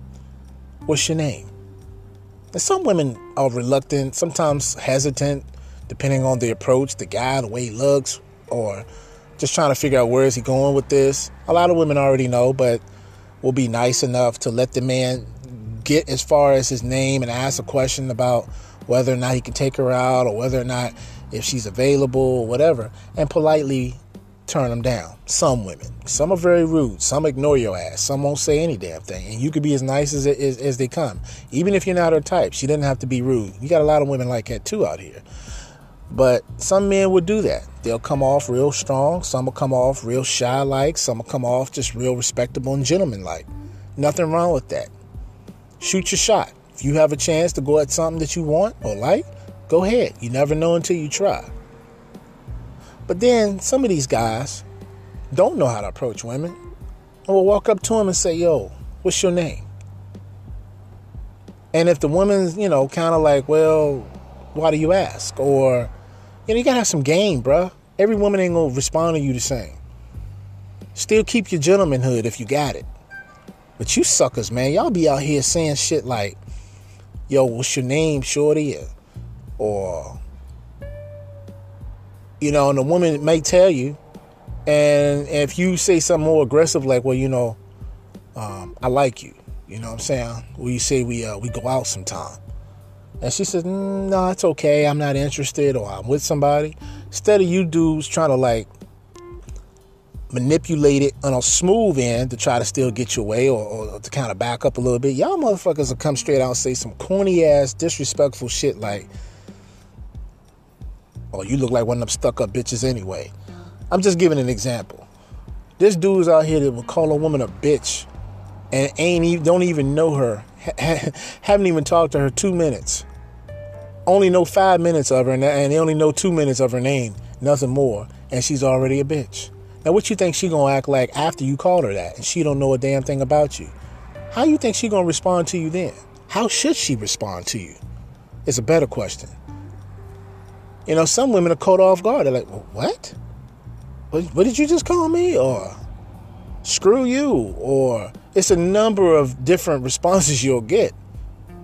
What's your name? And some women are reluctant, sometimes hesitant, depending on the approach, the guy, the way he looks, or just trying to figure out where is he going with this. A lot of women already know, but will be nice enough to let the man get as far as his name and ask a question about whether or not he can take her out or whether or not if she's available or whatever, and politely turn them down. Some women. Some are very rude. Some ignore your ass. Some won't say any damn thing. And you could be as nice as, as, as they come. Even if you're not her type, she doesn't have to be rude. You got a lot of women like that too out here. But some men would do that. They'll come off real strong. Some will come off real shy like. Some will come off just real respectable and gentleman like. Nothing wrong with that. Shoot your shot. If you have a chance to go at something that you want or like, go ahead. You never know until you try. But then some of these guys don't know how to approach women. Or will walk up to them and say, Yo, what's your name? And if the woman's, you know, kind of like, Well, why do you ask? Or, you know, you gotta have some game, bruh. Every woman ain't gonna respond to you the same. Still keep your gentlemanhood if you got it. But you suckers, man, y'all be out here saying shit like, yo, what's your name, shorty? Or, you know, and the woman may tell you, and if you say something more aggressive, like, well, you know, um, I like you, you know what I'm saying? Or you say we uh, we go out sometime, and she says, mm, no, it's okay, I'm not interested, or I'm with somebody. Instead of you dudes trying to like manipulate it on a smooth end to try to still get your way or, or, to kind of back up a little bit. Y'all motherfuckers will come straight out and say some corny ass, disrespectful shit like, oh, you look like one of them stuck up bitches anyway. I'm just giving an example. This dude's out here that will call a woman a bitch and ain't even, don't even know her, haven't even talked to her two minutes. Only know five minutes of her, and they only know two minutes of her name, nothing more, and she's already a bitch. Now, what you think she gonna act like after you called her that, and she don't know a damn thing about you? How you think she gonna respond to you then? How should she respond to you? It's a better question. You know, some women are caught off guard. They're like, what? what? What did you just call me? Or screw you? Or it's a number of different responses you'll get.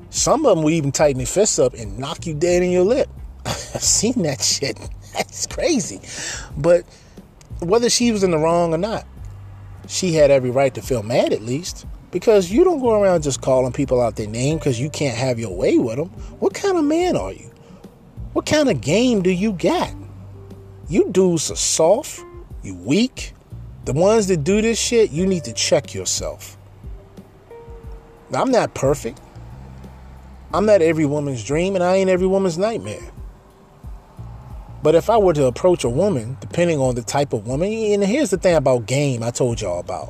Some of them will even tighten their fists up and knock you dead in your lip. <laughs> I've seen that shit. <laughs> That's crazy. But whether she was in the wrong or not, she had every right to feel mad at least. Because you don't go around just calling people out their name because you can't have your way with them. What kind of man are you? What kind of game do you got? You dudes are soft, you weak. The ones that do this shit, you need to check yourself. Now, I'm not perfect. I'm not every woman's dream, and I ain't every woman's nightmare. But if I were to approach a woman, depending on the type of woman, and here's the thing about game I told y'all about.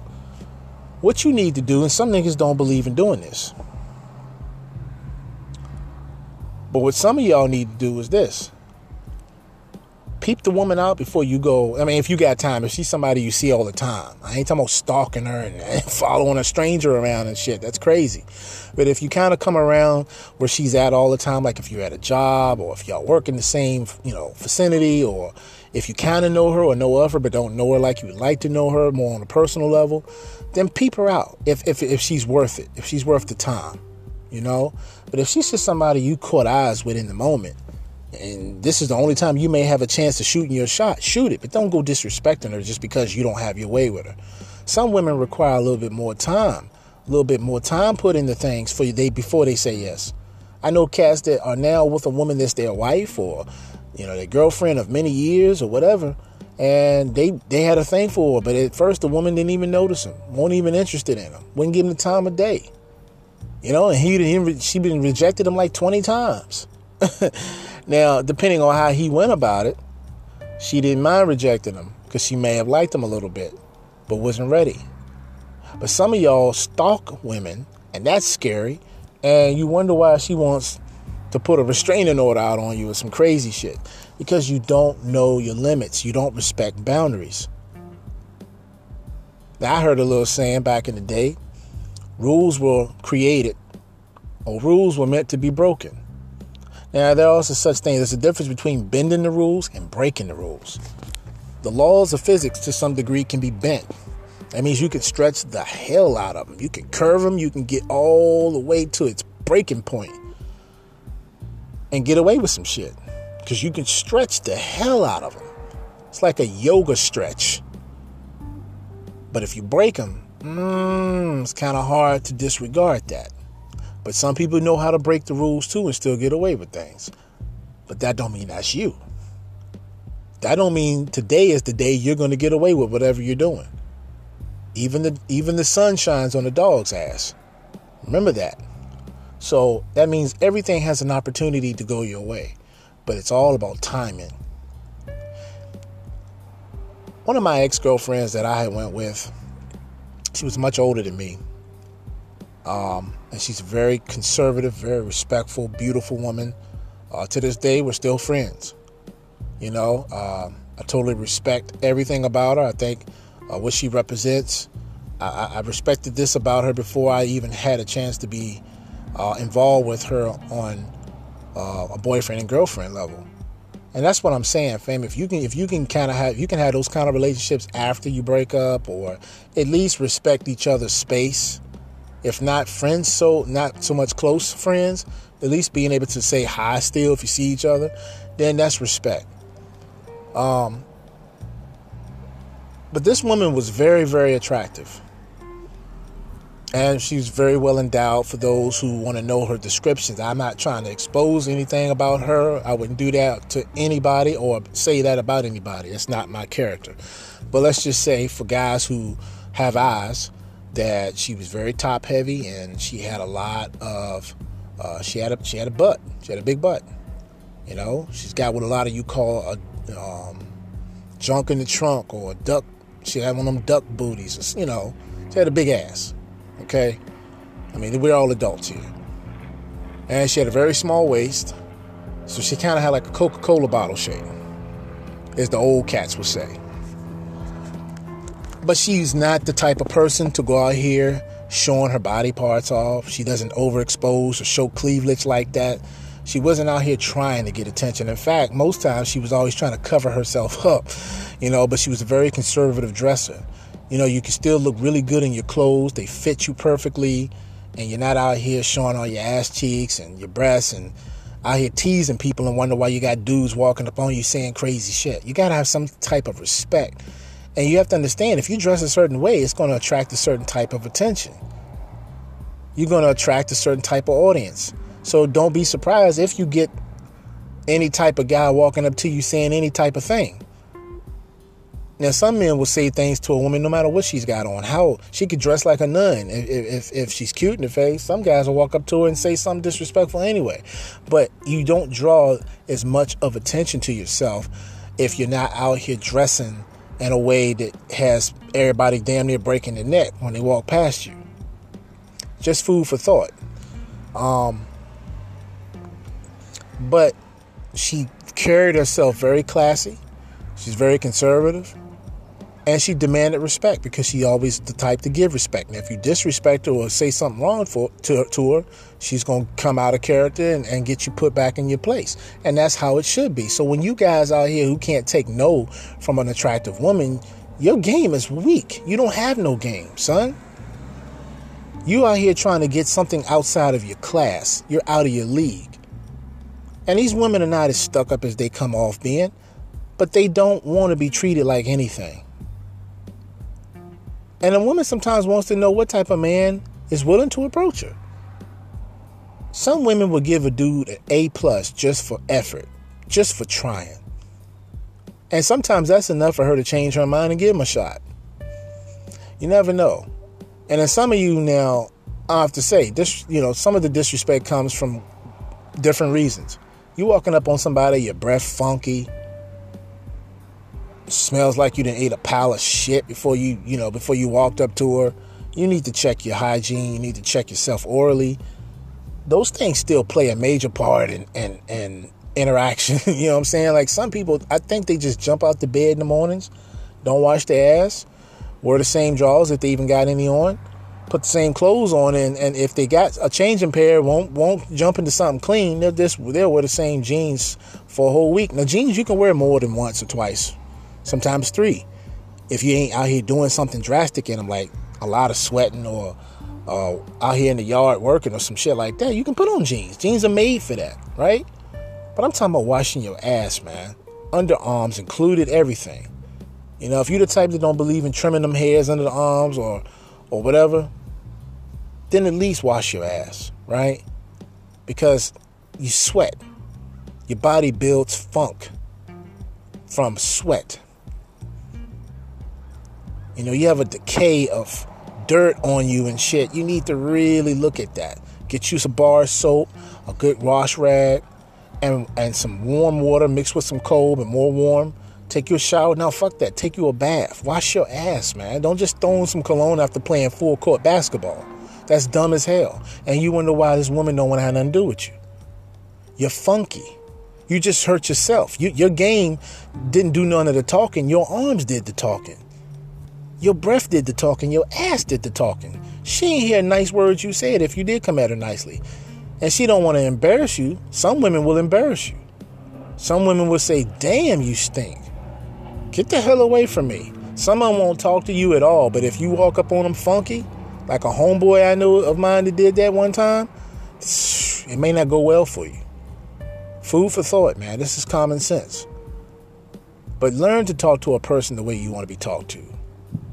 What you need to do, and some niggas don't believe in doing this. But what some of y'all need to do is this peep the woman out before you go. I mean, if you got time, if she's somebody you see all the time, I ain't talking about stalking her and <laughs> following a stranger around and shit. That's crazy. But if you kind of come around where she's at all the time, like if you're at a job or if y'all work in the same, you know, vicinity or if you kind of know her or know of her but don't know her like you would like to know her more on a personal level, then peep her out if, if, if she's worth it, if she's worth the time, you know? But if she's just somebody you caught eyes with in the moment, and this is the only time you may have a chance to shoot in your shot, shoot it. But don't go disrespecting her just because you don't have your way with her. Some women require a little bit more time, a little bit more time put into things for you they before they say yes. I know cats that are now with a woman that's their wife or you know their girlfriend of many years or whatever, and they they had a thing for her, but at first the woman didn't even notice him, wasn't even interested in him, wouldn't give him the time of day. You know, and he, he she been rejected him like twenty times. <laughs> Now, depending on how he went about it, she didn't mind rejecting him because she may have liked him a little bit, but wasn't ready. But some of y'all stalk women, and that's scary, and you wonder why she wants to put a restraining order out on you or some crazy shit because you don't know your limits, you don't respect boundaries. Now, I heard a little saying back in the day rules were created, or rules were meant to be broken. Now, there are also such things. There's a difference between bending the rules and breaking the rules. The laws of physics, to some degree, can be bent. That means you can stretch the hell out of them. You can curve them. You can get all the way to its breaking point and get away with some shit because you can stretch the hell out of them. It's like a yoga stretch. But if you break them, mm, it's kind of hard to disregard that. But some people know how to break the rules too and still get away with things. But that don't mean that's you. That don't mean today is the day you're going to get away with whatever you're doing. Even the even the sun shines on the dog's ass. Remember that. So that means everything has an opportunity to go your way, but it's all about timing. One of my ex-girlfriends that I went with, she was much older than me. Um, and she's a very conservative, very respectful, beautiful woman. Uh, to this day, we're still friends. You know, uh, I totally respect everything about her. I think uh, what she represents. I, I, respected this about her before I even had a chance to be uh, involved with her on uh, a boyfriend and girlfriend level. And that's what I'm saying, fam. If you can, if you can kind of have, you can have those kind of relationships after you break up, or at least respect each other's space if not friends, so not so much close friends, at least being able to say hi still if you see each other, then that's respect. Um, but this woman was very, very attractive. And she's very well endowed for those who want to know her descriptions. I'm not trying to expose anything about her. I wouldn't do that to anybody or say that about anybody. It's not my character. But let's just say for guys who have eyes, that she was very top heavy and she had a lot of uh, she had a she had a butt she had a big butt you know she's got what a lot of you call a um, junk in the trunk or a duck she had one of them duck booties you know she had a big ass okay I mean we're all adults here and she had a very small waist so she kind of had like a Coca-Cola bottle shape as the old cats would say but she's not the type of person to go out here showing her body parts off. She doesn't overexpose or show cleavage like that. She wasn't out here trying to get attention. In fact, most times she was always trying to cover herself <laughs> up, you know, but she was a very conservative dresser. You know, you can still look really good in your clothes, they fit you perfectly, and you're not out here showing all your ass cheeks and your breasts and out here teasing people and wonder why you got dudes walking up on you saying crazy shit. You gotta have some type of respect. And you have to understand if you dress a certain way, it's gonna attract a certain type of attention. You're gonna attract a certain type of audience. So don't be surprised if you get any type of guy walking up to you saying any type of thing. Now, some men will say things to a woman no matter what she's got on. How she could dress like a nun if, if, if she's cute in the face. Some guys will walk up to her and say something disrespectful anyway. But you don't draw as much of attention to yourself if you're not out here dressing in a way that has everybody damn near breaking their neck when they walk past you. Just food for thought. Um, but she carried herself very classy. She's very conservative. And she demanded respect because she always the type to give respect. Now, if you disrespect her or say something wrong for to, to her, she's going to come out of character and, and get you put back in your place. And that's how it should be. So when you guys out here who can't take no from an attractive woman, your game is weak. You don't have no game, son. You out here trying to get something outside of your class. You're out of your league. And these women are not as stuck up as they come off being, but they don't want to be treated like anything. And a woman sometimes wants to know what type of man is willing to approach her. Some women will give a dude an A plus just for effort, just for trying. And sometimes that's enough for her to change her mind and give him a shot. You never know. And then some of you now, I have to say, this you know, some of the disrespect comes from different reasons. You walking up on somebody, your breath funky, smells like you didn't eat a pile of shit before you, you know, before you walked up to her. You need to check your hygiene. You need to check yourself orally. Those things still play a major part in in, in interaction. <laughs> you know what I'm saying? Like some people, I think they just jump out the bed in the mornings, don't wash their ass, wear the same drawers if they even got any on, put the same clothes on, and, and if they got a changing pair, won't won't jump into something clean. They'll just they'll wear the same jeans for a whole week. Now jeans you can wear more than once or twice, sometimes three, if you ain't out here doing something drastic in them, like a lot of sweating or uh, out here in the yard working or some shit like that. You can put on jeans. Jeans are made for that, right? But I'm talking about washing your ass, man. Underarms included, everything. You know, if you're the type that don't believe in trimming them hairs under the arms or or whatever, then at least wash your ass, right? Because you sweat. Your body builds funk from sweat. You know, you have a decay of dirt on you and shit. You need to really look at that. Get you some bar soap, a good wash rag, and and some warm water mixed with some cold and more warm. Take your shower. Now fuck that. Take you a bath. Wash your ass, man. Don't just throw in some cologne after playing full court basketball. That's dumb as hell. And you wonder why this woman don't want to have nothing to do with you. You're funky. You just hurt yourself. You, your game didn't do none of the talking. Your arms did the talking. Your breath did the talking. Your ass did the talking. She ain't hear nice words you said if you did come at her nicely. And she don't want to embarrass you. Some women will embarrass you. Some women will say, damn, you stink. Get the hell away from me. Some of them won't talk to you at all, but if you walk up on them funky, like a homeboy I know of mine that did that one time, it may not go well for you. Food for thought, man. This is common sense. But learn to talk to a person the way you want to be talked to.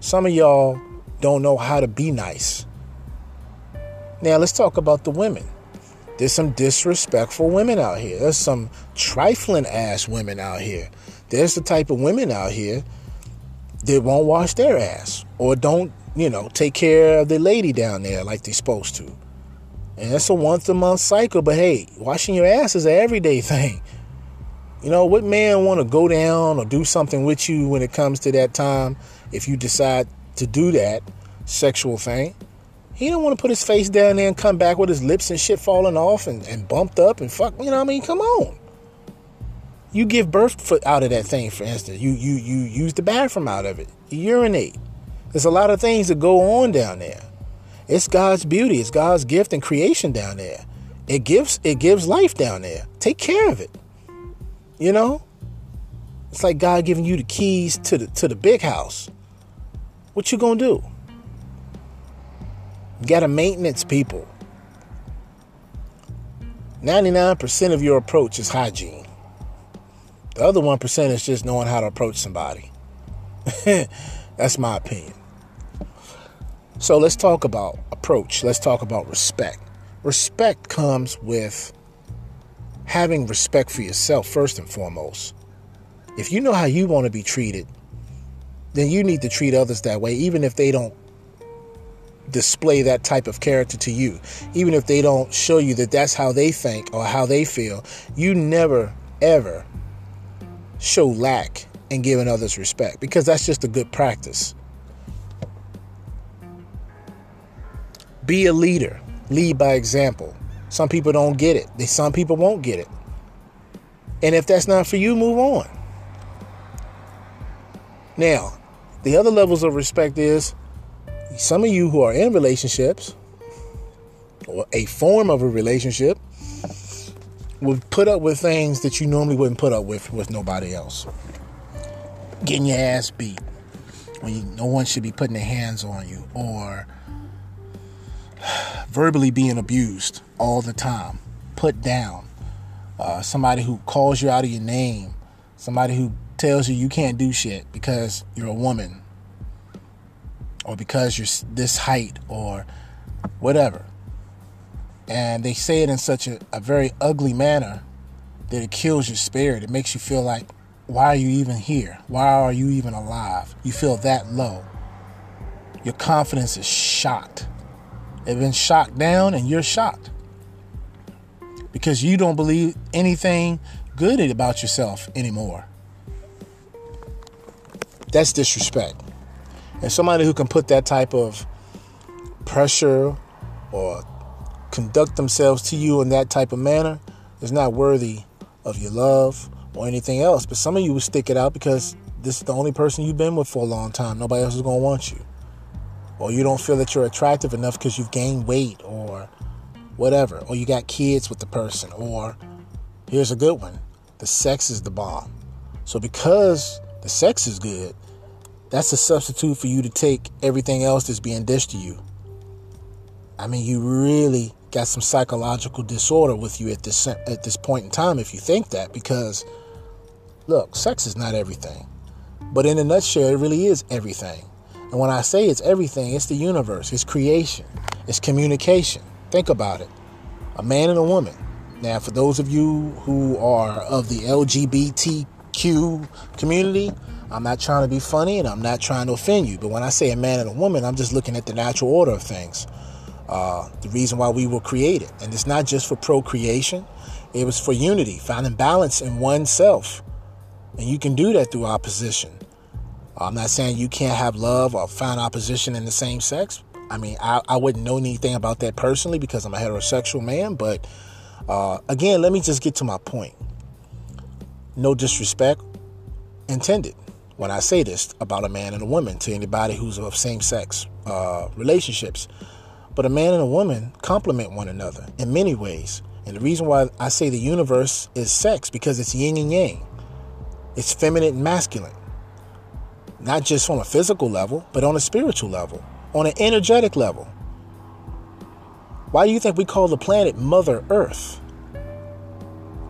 Some of y'all don't know how to be nice. Now, let's talk about the women. There's some disrespectful women out here. There's some trifling ass women out here. There's the type of women out here that won't wash their ass or don't, you know, take care of the lady down there like they're supposed to. And it's a once a month cycle, but hey, washing your ass is an everyday <laughs> thing. You know, what man want to go down or do something with you when it comes to that time if you decide to do that sexual thing? He don't want to put his face down there and come back with his lips and shit falling off and, and bumped up and fuck, you know what I mean? Come on. You give birth for, out of that thing, for instance. You you you use the bathroom out of it. You urinate. There's a lot of things that go on down there. It's God's beauty, it's God's gift and creation down there. It gives it gives life down there. Take care of it. You know? It's like God giving you the keys to the to the big house. What you gonna do? You gotta maintenance people. 99% of your approach is hygiene. The other 1% is just knowing how to approach somebody. <laughs> That's my opinion. So let's talk about approach. Let's talk about respect. Respect comes with having respect for yourself first and foremost. If you know how you want to be treated, then you need to treat others that way, even if they don't display that type of character to you. Even if they don't show you that that's how they think or how they feel, you never, ever show lack in giving others respect because that's just a good practice. Be a leader, lead by example. Some people don't get it, some people won't get it. And if that's not for you, move on. Now, the other levels of respect is some of you who are in relationships or a form of a relationship would put up with things that you normally wouldn't put up with with nobody else. Getting your ass beat when you, no one should be putting their hands on you or <sighs> verbally being abused all the time, put down. Uh, somebody who calls you out of your name, somebody who tells you you can't do shit because you're a woman or because you're this height or whatever. And they say it in such a, a very ugly manner that it kills your spirit. It makes you feel like, why are you even here? Why are you even alive? You feel that low. Your confidence is shot. It's been shot down, and you're shocked because you don't believe anything good about yourself anymore. That's disrespect. And somebody who can put that type of pressure or conduct themselves to you in that type of manner is not worthy of your love or anything else. But some of you will stick it out because this is the only person you've been with for a long time. Nobody else is going to want you. Or you don't feel that you're attractive enough because you've gained weight or whatever. Or you got kids with the person. Or here's a good one the sex is the bomb. So because the sex is good, that's a substitute for you to take everything else that's being dished to you. I mean, you really got some psychological disorder with you at this at this point in time if you think that because look, sex is not everything. But in a nutshell, it really is everything. And when I say it's everything, it's the universe, it's creation, it's communication. Think about it. A man and a woman. Now, for those of you who are of the LGBTQ community, I'm not trying to be funny and I'm not trying to offend you. But when I say a man and a woman, I'm just looking at the natural order of things. Uh, the reason why we were created. And it's not just for procreation, it was for unity, finding balance in oneself. And you can do that through opposition. I'm not saying you can't have love or find opposition in the same sex. I mean, I, I wouldn't know anything about that personally because I'm a heterosexual man. But uh, again, let me just get to my point. No disrespect intended when I say this about a man and a woman to anybody who's of same sex uh, relationships. But a man and a woman complement one another in many ways. And the reason why I say the universe is sex because it's yin and yang. It's feminine and masculine. Not just on a physical level, but on a spiritual level, on an energetic level. Why do you think we call the planet Mother Earth?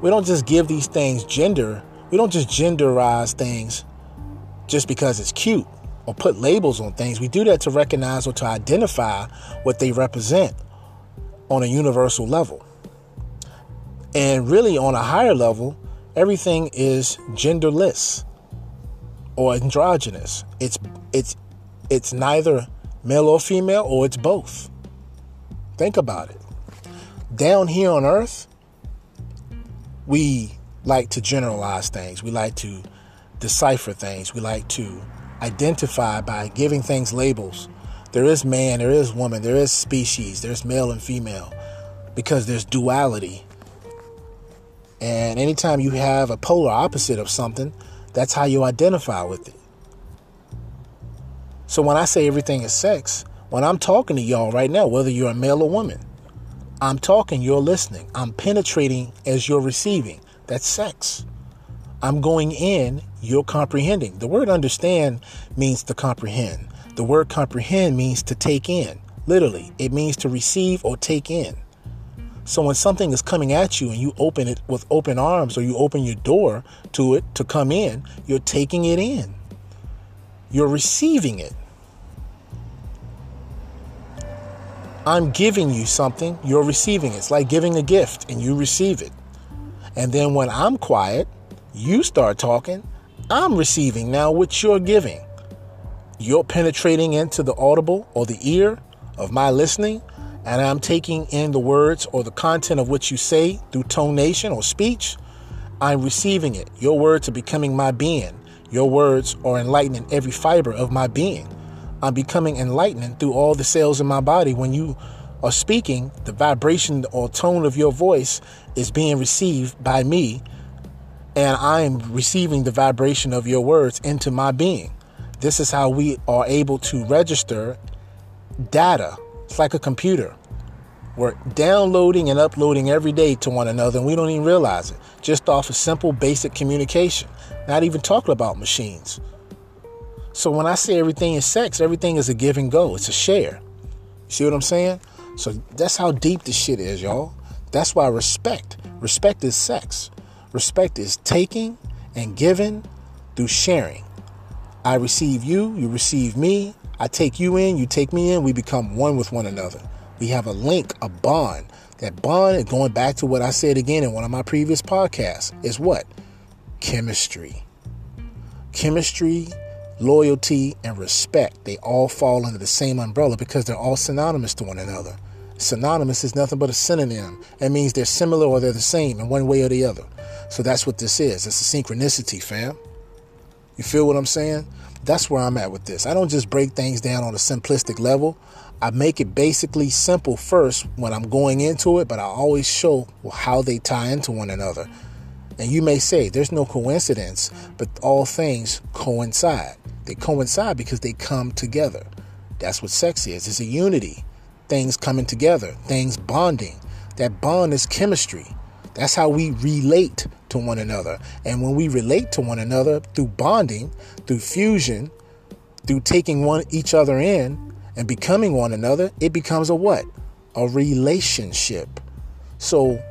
We don't just give these things gender. We don't just genderize things just because it's cute or put labels on things. We do that to recognize or to identify what they represent on a universal level. And really, on a higher level, everything is genderless or androgynous. It's it's it's neither male or female, or it's both. Think about it. Down here on Earth, we like to generalize things. We like to decipher things. We like to identify by giving things labels. There is man, there is woman, there is species, there's male and female because there's duality. And anytime you have a polar opposite of something, that's how you identify with it. So when I say everything is sex, When I'm talking to y'all right now, whether you're a male or woman, I'm talking, you're listening. I'm penetrating as you're receiving. That's sex. I'm going in, you're comprehending. The word understand means to comprehend. The word comprehend means to take in. Literally, it means to receive or take in. So when something is coming at you and you open it with open arms or you open your door to it to come in, you're taking it in. You're receiving it. I'm giving you something, you're receiving it. It's like giving a gift and you receive it. And then when I'm quiet, you start talking, I'm receiving now what you're giving. You're penetrating into the audible or the ear of my listening, and I'm taking in the words or the content of what you say through tonation or speech. I'm receiving it. Your words are becoming my being. Your words are enlightening every fiber of my being. I'm becoming enlightened through all the cells in my body. When you are speaking, the vibration or tone of your voice is being received by me, and I am receiving the vibration of your words into my being. This is how we are able to register data. It's like a computer. We're downloading and uploading every day to one another, and we don't even realize it. Just off of simple, basic communication. Not even talking about machines. So when I say everything is sex, everything is a give and go. It's a share. You see what I'm saying? So that's how deep this shit is, y'all. That's why respect. Respect is sex. Respect is taking and giving through sharing. I receive you, you receive me. I take you in, you take me in. We become one with one another. We have a link, a bond. That bond, going back to what I said again in one of my previous podcasts, is what? Chemistry. Chemistry loyalty, and respect, they all fall under the same umbrella because they're all synonymous to one another. Synonymous is nothing but a synonym. It means they're similar or they're the same in one way or the other. So that's what this is. It's a synchronicity, fam. You feel what I'm saying? That's where I'm at with this. I don't just break things down on a simplistic level. I make it basically simple first when I'm going into it, but I always show how they tie into one another. And you may say there's no coincidence, but all things coincide. They coincide because they come together. That's what sex is. It's a unity. Things coming together, things bonding. That bond is chemistry. That's how we relate to one another. And when we relate to one another through bonding, through fusion, through taking one each other in and becoming one another, it becomes a what? A relationship. So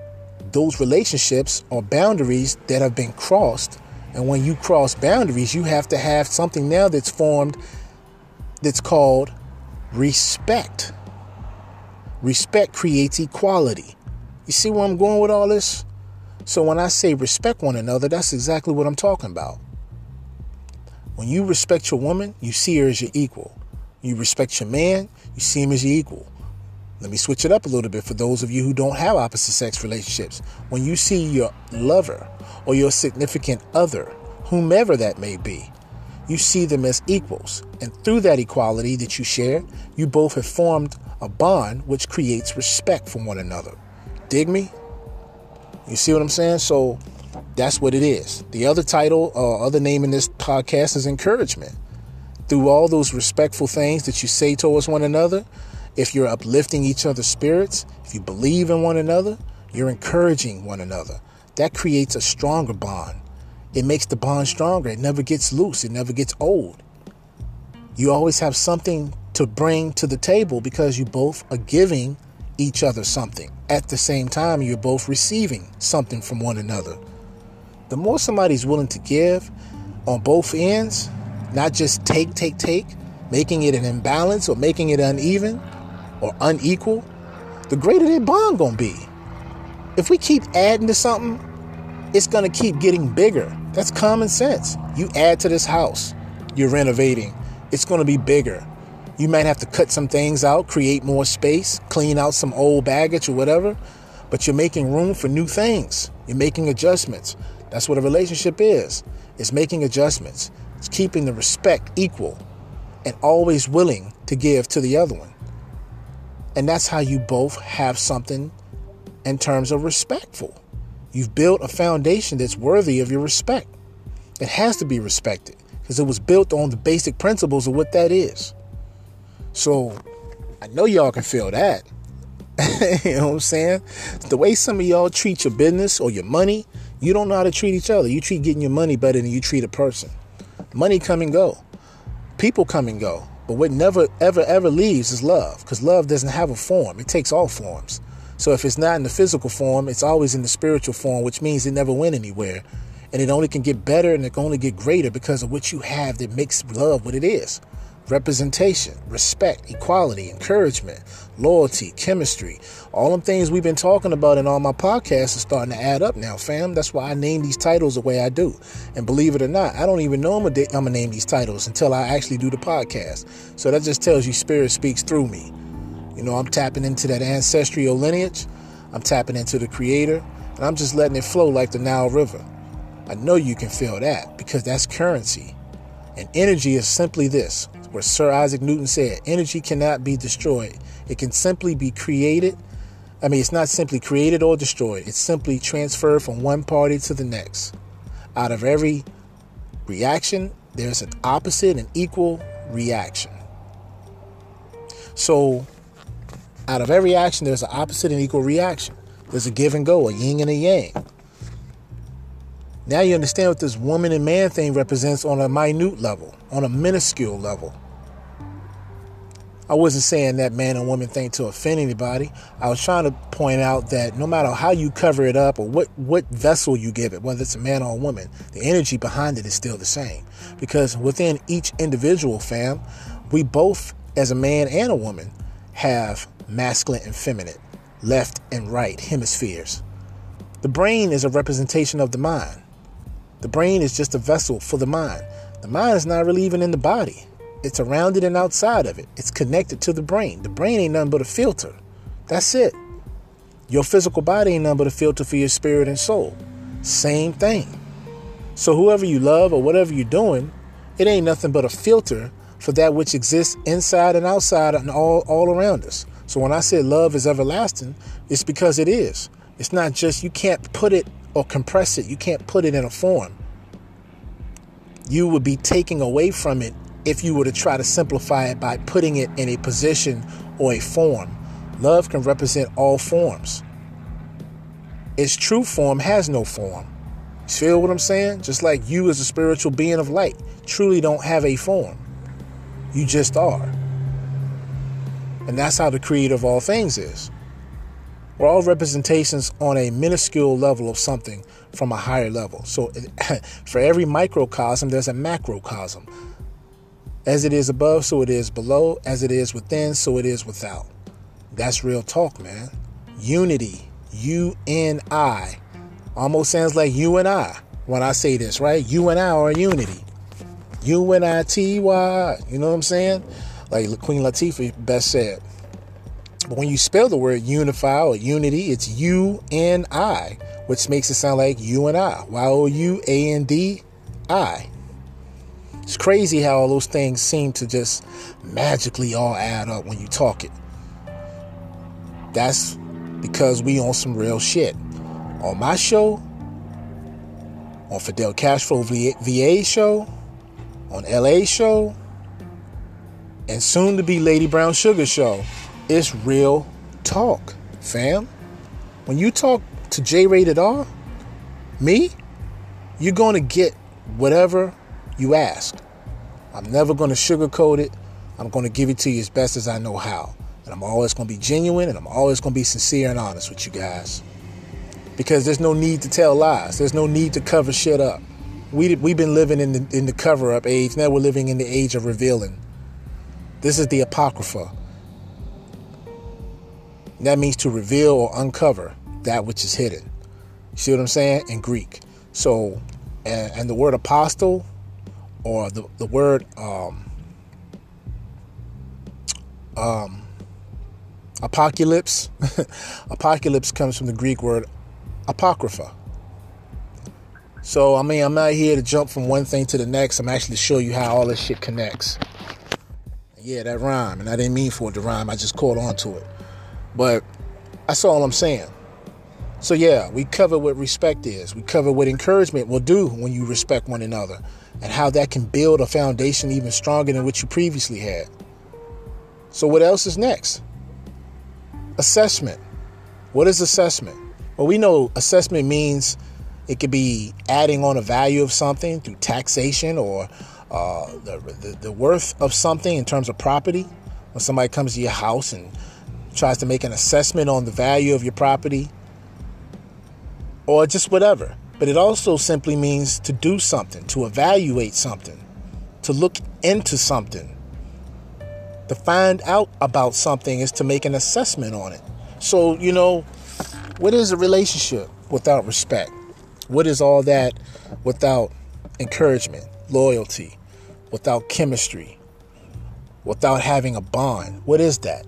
those relationships are boundaries that have been crossed. And when you cross boundaries, you have to have something now that's formed that's called respect. Respect creates equality. You see where I'm going with all this? So when I say respect one another, that's exactly what I'm talking about. When you respect your woman, you see her as your equal. You respect your man, you see him as your equal. Let me switch it up a little bit for those of you who don't have opposite sex relationships. When you see your lover or your significant other, whomever that may be, you see them as equals. And through that equality that you share, you both have formed a bond which creates respect for one another. Dig me? You see what I'm saying? So that's what it is. The other title, uh, other name in this podcast is encouragement. Through all those respectful things that you say towards one another, if you're uplifting each other's spirits, if you believe in one another, you're encouraging one another. That creates a stronger bond. It makes the bond stronger. It never gets loose, it never gets old. You always have something to bring to the table because you both are giving each other something. At the same time, you're both receiving something from one another. The more somebody's willing to give on both ends, not just take, take, take, making it an imbalance or making it uneven, or unequal, the greater their bond gonna be. If we keep adding to something, it's gonna keep getting bigger. That's common sense. You add to this house, you're renovating, it's gonna be bigger. You might have to cut some things out, create more space, clean out some old baggage or whatever, but you're making room for new things. You're making adjustments. That's what a relationship is. It's making adjustments. It's keeping the respect equal and always willing to give to the other one. And that's how you both have something in terms of respectful. You've built a foundation that's worthy of your respect. It has to be respected because it was built on the basic principles of what that is. So I know y'all can feel that. <laughs> you know what I'm saying? The way some of y'all treat your business or your money, you don't know how to treat each other. You treat getting your money better than you treat a person. Money come and go. People come and go. But what never, ever, ever leaves is love. Because love doesn't have a form. It takes all forms. So if it's not in the physical form, it's always in the spiritual form, which means it never went anywhere. And it only can get better and it can only get greater because of what you have that makes love what it is representation, respect, equality, encouragement, loyalty, chemistry. All them things we've been talking about in all my podcasts are starting to add up now, fam. That's why I name these titles the way I do. And believe it or not, I don't even know I'm going to name these titles until I actually do the podcast. So that just tells you spirit speaks through me. You know, I'm tapping into that ancestral lineage. I'm tapping into the creator. And I'm just letting it flow like the Nile River. I know you can feel that because that's currency. And energy is simply this where Sir Isaac Newton said, energy cannot be destroyed. It can simply be created. I mean, it's not simply created or destroyed, it's simply transferred from one party to the next. Out of every reaction, there's an opposite and equal reaction. So, out of every action, there's an opposite and equal reaction. There's a give and go, a yin and a yang. Now you understand what this woman and man thing represents on a minute level, on a minuscule level. I wasn't saying that man and woman thing to offend anybody. I was trying to point out that no matter how you cover it up or what, what vessel you give it, whether it's a man or a woman, the energy behind it is still the same. Because within each individual fam, we both, as a man and a woman, have masculine and feminine, left and right hemispheres. The brain is a representation of the mind. The brain is just a vessel for the mind. The mind is not really even in the body. It's around it and outside of it. It's connected to the brain. The brain ain't nothing but a filter. That's it. Your physical body ain't nothing but a filter for your spirit and soul. Same thing. So whoever you love or whatever you're doing, it ain't nothing but a filter for that which exists inside and outside and all, all around us. So when I say love is everlasting, it's because it is. It's not just you can't put it or compress it. You can't put it in a form. You would be taking away from it if you were to try to simplify it by putting it in a position or a form. Love can represent all forms. Its true form has no form. You feel what I'm saying? Just like you, as a spiritual being of light, truly don't have a form. You just are. And that's how the creator of all things is. We're all representations on a minuscule level of something from a higher level. So <laughs> for every microcosm, there's a macrocosm. As it is above, so it is below. As it is within, so it is without. That's real talk, man. Unity. U N I. Almost sounds like you and I when I say this, right? You and I are unity. U N I T Y. You know what I'm saying? Like Queen Latifah best said. But when you spell the word unify or unity, it's U N I, which makes it sound like you and I. Y O U A N D I. It's crazy how all those things seem to just magically all add up when you talk it. That's because we on some real shit. On my show, on Fidel Cashflow VA show, on LA show, and soon to be Lady Brown Sugar show. It's real talk, fam. When you talk to J Rated R, me, you're going to get whatever you ask. I'm never going to sugarcoat it. I'm going to give it to you as best as I know how. And I'm always going to be genuine and I'm always going to be sincere and honest with you guys. Because there's no need to tell lies. There's no need to cover shit up. We, we've been living in the, in the cover up age. Now we're living in the age of revealing. This is the Apocrypha. That means to reveal or uncover that which is hidden. You see what I'm saying? In Greek. So, and, and the word apostle or the, the word um, um, apocalypse, <laughs> apocalypse comes from the Greek word apocrypha. So, I mean, I'm not here to jump from one thing to the next. I'm actually to show you how all this shit connects. Yeah, that rhyme. And I didn't mean for it to rhyme. I just caught on to it. But that's all I'm saying. So, yeah, we cover what respect is. We cover what encouragement will do when you respect one another and how that can build a foundation even stronger than what you previously had. So, what else is next? Assessment. What is assessment? Well, we know assessment means it could be adding on a value of something through taxation or uh, the, the, the worth of something in terms of property. When somebody comes to your house and tries to make an assessment on the value of your property, or just whatever. But it also simply means to do something, to evaluate something, to look into something. To find out about something is to make an assessment on it. So, you know, what is a relationship without respect? What is all that without encouragement, loyalty, without chemistry, without having a bond? What is that?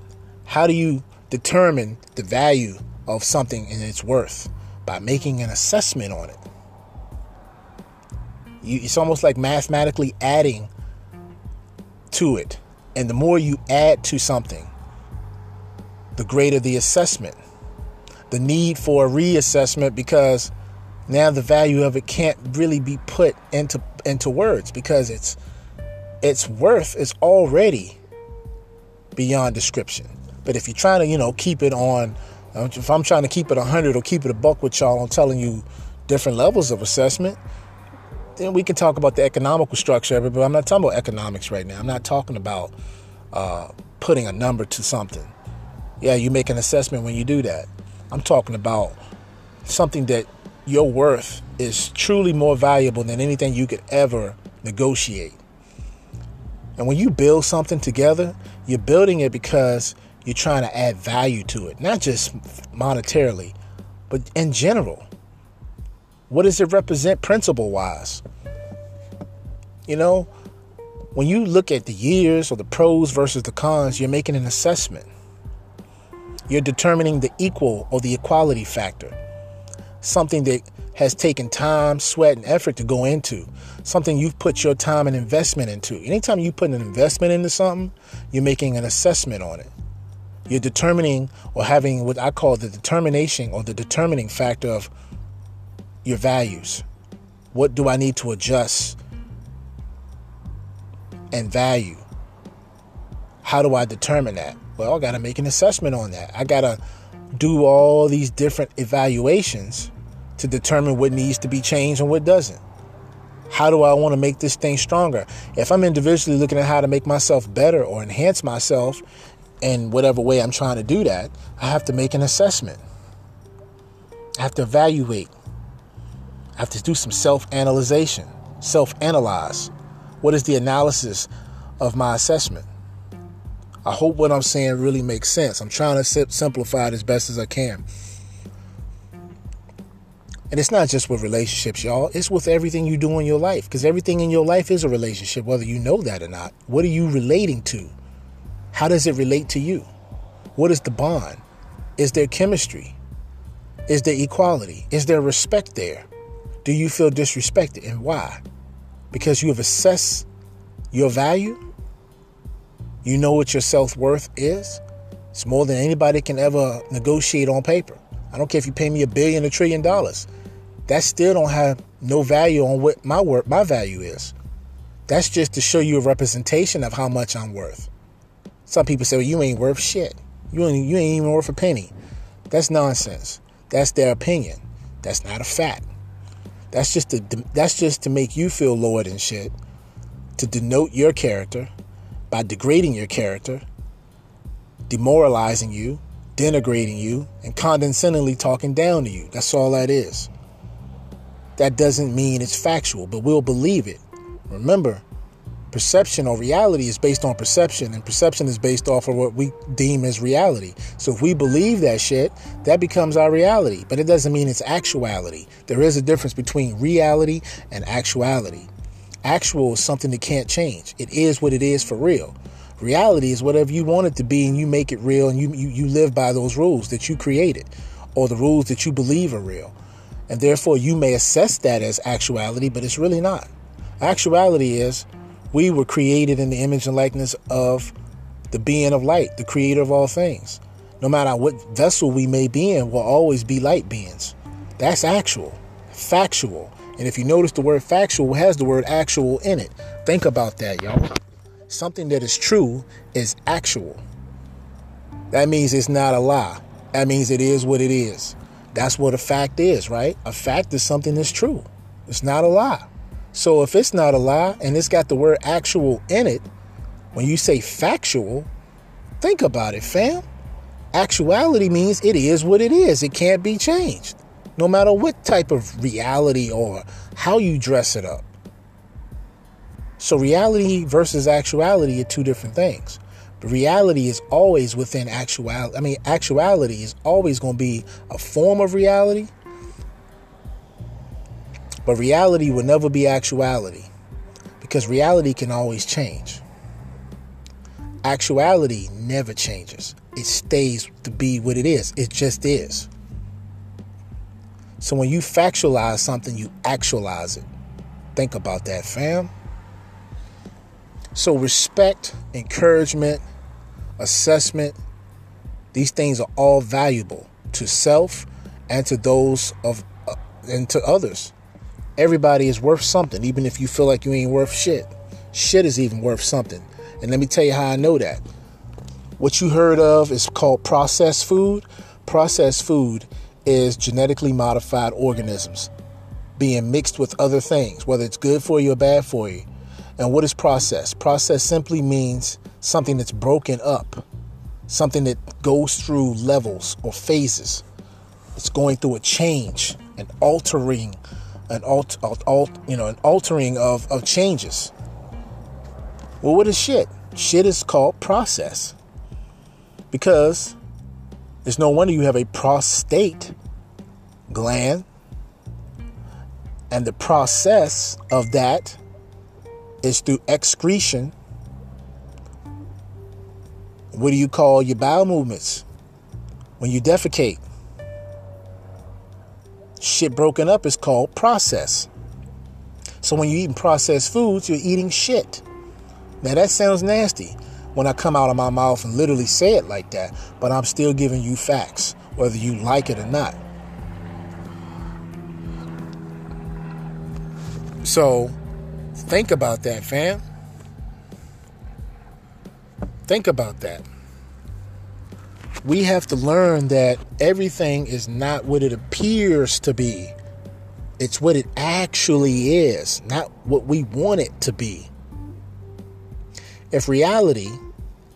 How do you determine the value of something and its worth? By making an assessment on it. You, it's almost like mathematically adding to it. And the more you add to something, the greater the assessment. The need for a reassessment because now the value of it can't really be put into into words because it's its worth is already beyond description. But if you're trying to, you know, keep it on, if I'm trying to keep it 100 or keep it a buck with y'all, I'm telling you different levels of assessment, then we can talk about the economical structure of it, but I'm not talking about economics right now. I'm not talking about uh, putting a number to something. Yeah, you make an assessment when you do that. I'm talking about something that your worth is truly more valuable than anything you could ever negotiate. And when you build something together, you're building it because you're trying to add value to it, not just monetarily, but in general. What does it represent principle wise? You know, when you look at the years or the pros versus the cons, you're making an assessment. You're determining the equal or the equality factor. Something that has taken time, sweat, and effort to go into. Something you've put your time and investment into. Anytime you put an investment into something, you're making an assessment on it. You're determining or having what I call the determination or the determining factor of your values. What do I need to adjust and value? How do I determine that? Well, I got to make an assessment on that. I got to do all these different evaluations to determine what needs to be changed and what doesn't. How do I want to make this thing stronger? If I'm individually looking at how to make myself better or enhance myself in whatever way I'm trying to do that, I have to make an assessment. I have to evaluate. I have to do some self analyzation, self analyze. What is the analysis of my assessment? I hope what I'm saying really makes sense. I'm trying to simplify it as best as I can. And it's not just with relationships, y'all. It's with everything you do in your life. Because everything in your life is a relationship, whether you know that or not. What are you relating to? How does it relate to you? What is the bond? Is there chemistry? Is there equality? Is there respect there? Do you feel disrespected and why? Because you have assessed your value? You know what your self worth is? It's more than anybody can ever negotiate on paper. I don't care if you pay me a billion, a trillion dollars that still don't have no value on what my work my value is. That's just to show you a representation of how much I'm worth. Some people say, well, you ain't worth shit. You ain't, you ain't even worth a penny. That's nonsense. That's their opinion. That's not a fact. That's just to that's just to make you feel lower than shit, to denote your character by degrading your character, demoralizing you, denigrating you, and condescendingly talking down to you. That's all that is that doesn't mean it's factual, but we'll believe it. Remember, perception or reality is based on perception, and perception is based off of what we deem as reality. So if we believe that shit, that becomes our reality, but it doesn't mean it's actuality. There is a difference between reality and actuality. Actual is something that can't change, it is what it is for real. Reality is whatever you want it to be, and you make it real, and you, you, you live by those rules that you created or the rules that you believe are real. And therefore, you may assess that as actuality, but it's really not. Actuality is we were created in the image and likeness of the being of light, the creator of all things. No matter what vessel we may be in, we'll always be light beings. That's actual, factual. And if you notice the word factual has the word actual in it. Think about that, y'all. Something that is true is actual. That means it's not a lie. That means it is what it is. That's what a fact is, right? A fact is something that's true. It's not a lie. So if it's not a lie and it's got the word actual in it, when you say factual, think about it, fam. Actuality means it is what it is. It can't be changed, no matter what type of reality or how you dress it up. So, reality versus actuality are two different things. But reality is always within actuality. I mean, actuality is always going to be a form of reality, but reality will never be actuality because reality can always change. Actuality never changes, it stays to be what it is. It just is. So when you factualize something, you actualize it. Think about that, fam. So, respect, encouragement, assessment, these things are all valuable to self and to those of uh, and to others. Everybody is worth something, even if you feel like you ain't worth shit. Shit is even worth something. And let me tell you how I know that. What you heard of is called processed food. Processed food is genetically modified organisms being mixed with other things, whether it's good for you or bad for you. And what is process? Process simply means something that's broken up, something that goes through levels or phases. It's going through a change, an altering, an alt, alt, alt you know, an altering of, of changes. Well, what is shit? Shit is called process. Because it's no wonder you have a prostate gland, and the process of that is through excretion. What do you call your bowel movements? When you defecate. Shit broken up is called process. So when you're eating processed foods, you're eating shit. Now that sounds nasty when I come out of my mouth and literally say it like that, but I'm still giving you facts, whether you like it or not. So Think about that, fam. Think about that. We have to learn that everything is not what it appears to be. It's what it actually is, not what we want it to be. If reality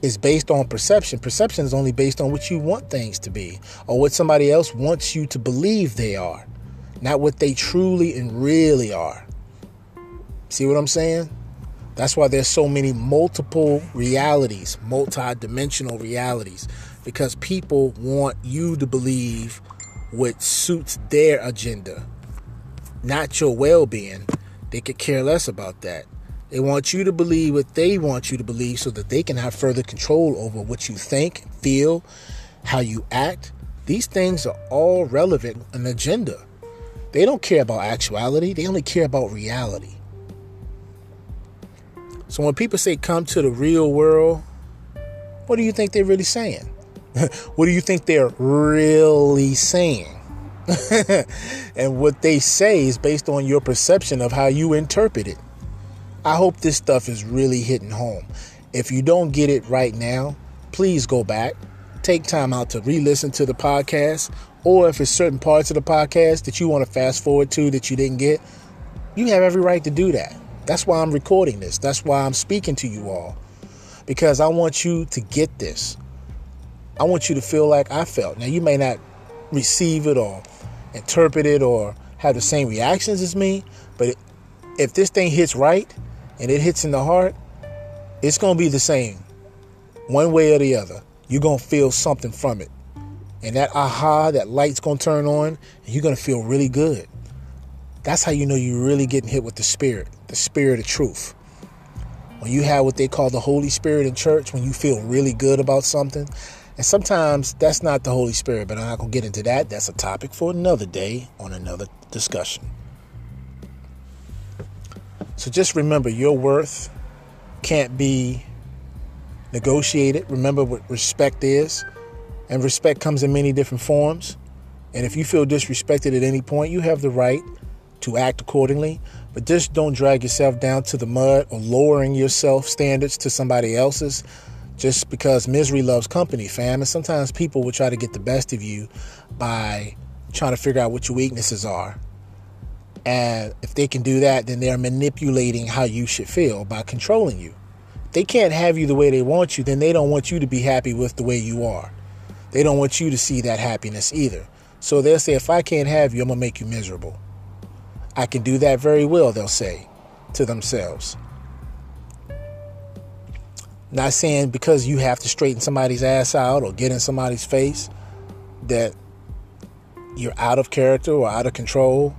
is based on perception, perception is only based on what you want things to be or what somebody else wants you to believe they are, not what they truly and really are. See what I'm saying? That's why there's so many multiple realities, multi-dimensional realities, because people want you to believe what suits their agenda, not your well-being. They could care less about that. They want you to believe what they want you to believe so that they can have further control over what you think, feel, how you act. These things are all relevant an agenda. They don't care about actuality, they only care about reality. So when people say come to the real world, what do you think they're really saying? <laughs> what do you think they're really saying? <laughs> and what they say is based on your perception of how you interpret it. I hope this stuff is really hitting home. If you don't get it right now, please go back. Take time out to re listen to the podcast. Or if it's certain parts of the podcast that you want to fast forward to that you didn't get, you have every right to do that. That's why I'm recording this. That's why I'm speaking to you all. Because I want you to get this. I want you to feel like I felt. Now, you may not receive it or interpret it or have the same reactions as me, but if this thing hits right and it hits in the heart, it's going to be the same. One way or the other. You're going to feel something from it. And that aha, that light's going to turn on, and you're going to feel really good. That's how you know you're really getting hit with the spirit the spirit of truth. When you have what they call the Holy Spirit in church, when you feel really good about something, and sometimes that's not the Holy Spirit, but I'm not going to get into that. That's a topic for another day on another discussion. So just remember your worth can't be negotiated. Remember what respect is. And respect comes in many different forms. And if you feel disrespected at any point, you have the right to act accordingly. But just don't drag yourself down to the mud or lowering yourself standards to somebody else's just because misery loves company, fam. And sometimes people will try to get the best of you by trying to figure out what your weaknesses are. And if they can do that, then they're manipulating how you should feel by controlling you. If they can't have you the way they want you, then they don't want you to be happy with the way you are. They don't want you to see that happiness either. So they'll say, if I can't have you, I'm going to make you miserable. I can do that very well, they'll say to themselves. Not saying because you have to straighten somebody's ass out or get in somebody's face that you're out of character or out of control,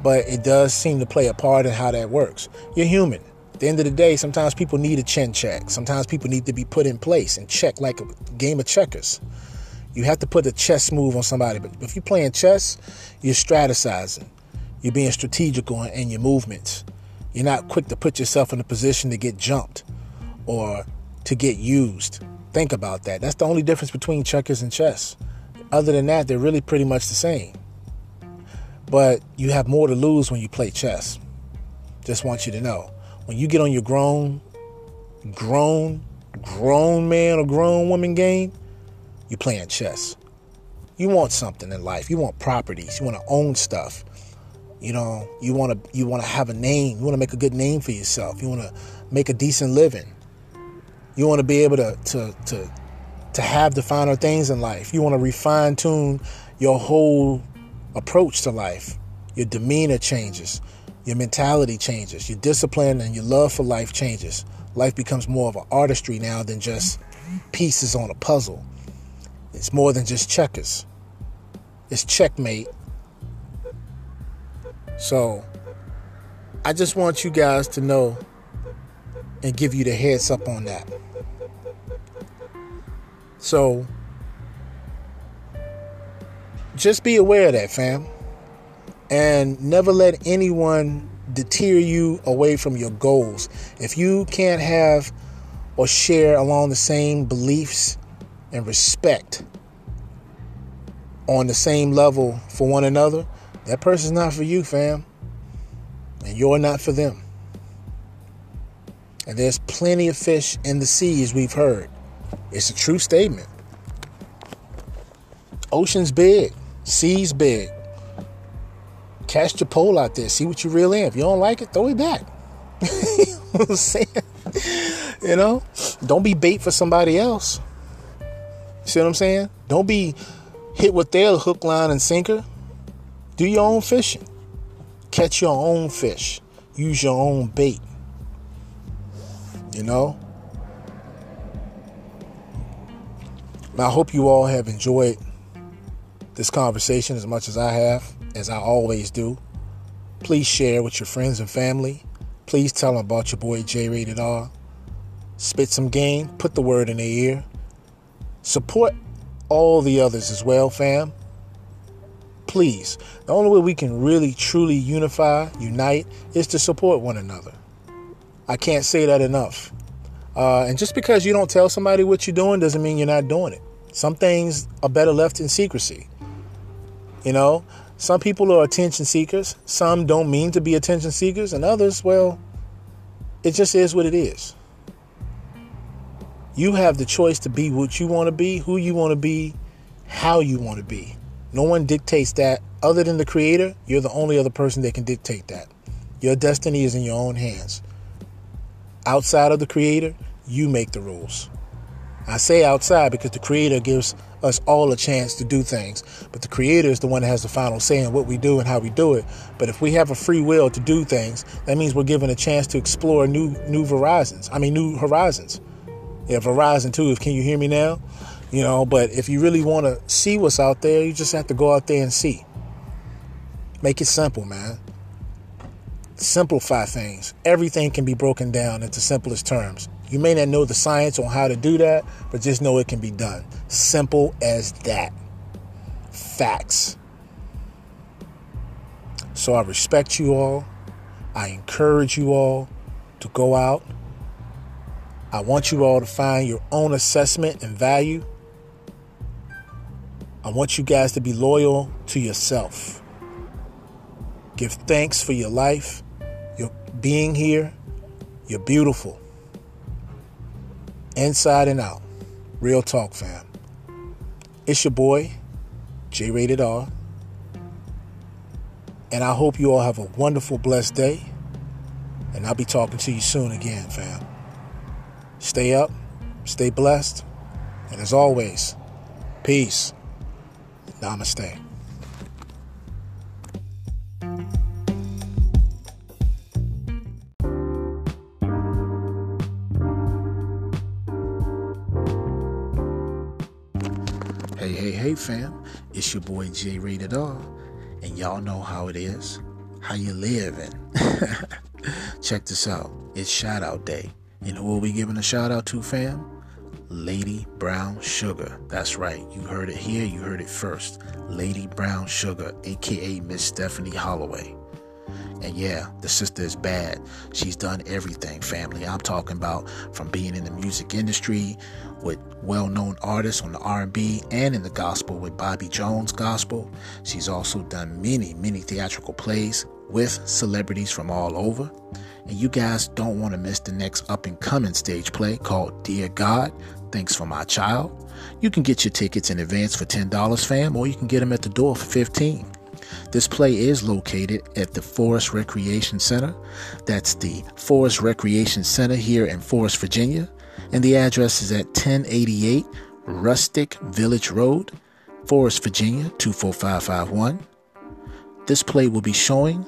but it does seem to play a part in how that works. You're human. At the end of the day, sometimes people need a chin check. Sometimes people need to be put in place and check like a game of checkers. You have to put a chess move on somebody, but if you're playing chess, you're strategizing. You're being strategical in your movements. You're not quick to put yourself in a position to get jumped or to get used. Think about that. That's the only difference between checkers and chess. Other than that, they're really pretty much the same. But you have more to lose when you play chess. Just want you to know. When you get on your grown, grown, grown man or grown woman game, you're playing chess. You want something in life. You want properties. You want to own stuff. You know, you want to you want to have a name. You want to make a good name for yourself. You want to make a decent living. You want to be able to to to to have the finer things in life. You want to refine tune your whole approach to life. Your demeanor changes. Your mentality changes. Your discipline and your love for life changes. Life becomes more of an artistry now than just pieces on a puzzle. It's more than just checkers. It's checkmate so I just want you guys to know and give you the heads up on that. So just be aware of that, fam. And never let anyone deter you away from your goals. If you can't have or share along the same beliefs and respect on the same level for one another, that person's not for you, fam. And you're not for them. And there's plenty of fish in the sea, as we've heard. It's a true statement. Ocean's big, sea's big. Cast your pole out there, see what you reel in. If you don't like it, throw it back. <laughs> you know? You know? Don't be bait for somebody else. See what I'm saying? Don't be hit with their hook, line, and sinker. Do your own fishing. Catch your own fish. Use your own bait. You know? I hope you all have enjoyed this conversation as much as I have, as I always do. Please share with your friends and family. Please tell them about your boy J Rated R. Spit some game, put the word in their ear. Support all the others as well, fam please. The only way we can really truly unify, unite, is to support one another. I can't say that enough. Uh, and just because you don't tell somebody what you're doing doesn't mean you're not doing it. Some things are better left in secrecy. You know, some people are attention seekers, some don't mean to be attention seekers, and others, well, it just is what it is. You have the choice to be what you want to be, who you want to be, how you want to be. No one dictates that other than the creator. You're the only other person that can dictate that. Your destiny is in your own hands. Outside of the creator, you make the rules. I say outside because the creator gives us all a chance to do things, but the creator is the one that has the final say in what we do and how we do it. But if we have a free will to do things, that means we're given a chance to explore new new horizons. I mean new horizons. Yeah, Verizon too. If Can you hear me now? You know, but if you really want to see what's out there, you just have to go out there and see. Make it simple, man. Simplify things. Everything can be broken down into simplest terms. You may not know the science on how to do that, but just know it can be done. Simple as that. Facts. So I respect you all. I encourage you all to go out. I want you all to find your own assessment and value I want you guys to be loyal to yourself. Give thanks for your life, your being here. You're beautiful. Inside and out. Real talk, fam. It's your boy, J Rated R. And I hope you all have a wonderful, blessed day. And I'll be talking to you soon again, fam. Stay up, stay blessed, and as always, peace. Namaste. Fam. It's your boy J Rated R. And y'all know how it is. How you living? <laughs> Check this out. It's shout out day. And who we giving a shout out to, fam? Lady Brown Sugar. That's right. You heard it here. You heard it first. Lady Brown Sugar, aka Miss Stephanie Holloway. And yeah, the sister is bad. She's done everything, family. I'm talking about from being in the music industry with well-known artists on the R&B and in the gospel with Bobby Jones Gospel. She's also done many, many theatrical plays with celebrities from all over. And you guys don't want to miss the next up and coming stage play called Dear God, Thanks for My Child. You can get your tickets in advance for $10, fam, or you can get them at the door for 15 this play is located at the Forest Recreation Center. That's the Forest Recreation Center here in Forest, Virginia. And the address is at 1088 Rustic Village Road, Forest, Virginia 24551. This play will be showing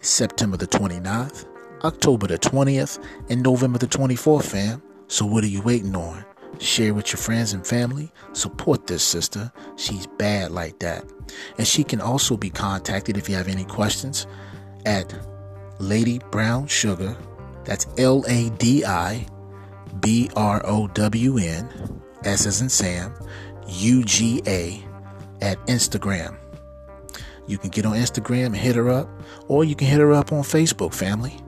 September the 29th, October the 20th, and November the 24th, fam. So what are you waiting on? Share with your friends and family. Support this sister. She's bad like that. And she can also be contacted if you have any questions at Lady Brown Sugar. That's L A D I B R O W N, S as in Sam, U G A at Instagram. You can get on Instagram and hit her up, or you can hit her up on Facebook, family.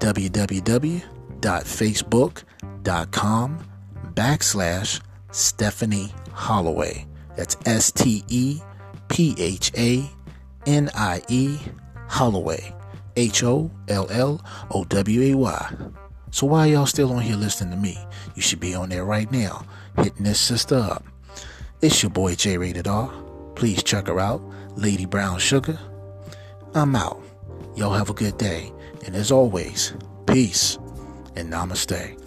www.facebook.com backslash Stephanie Holloway. That's S T E P H A N I E Holloway. H O L L O W A Y. So why y'all still on here listening to me? You should be on there right now, hitting this sister up. It's your boy J Rated R. Please check her out, Lady Brown Sugar. I'm out. Y'all have a good day. And as always, peace and namaste.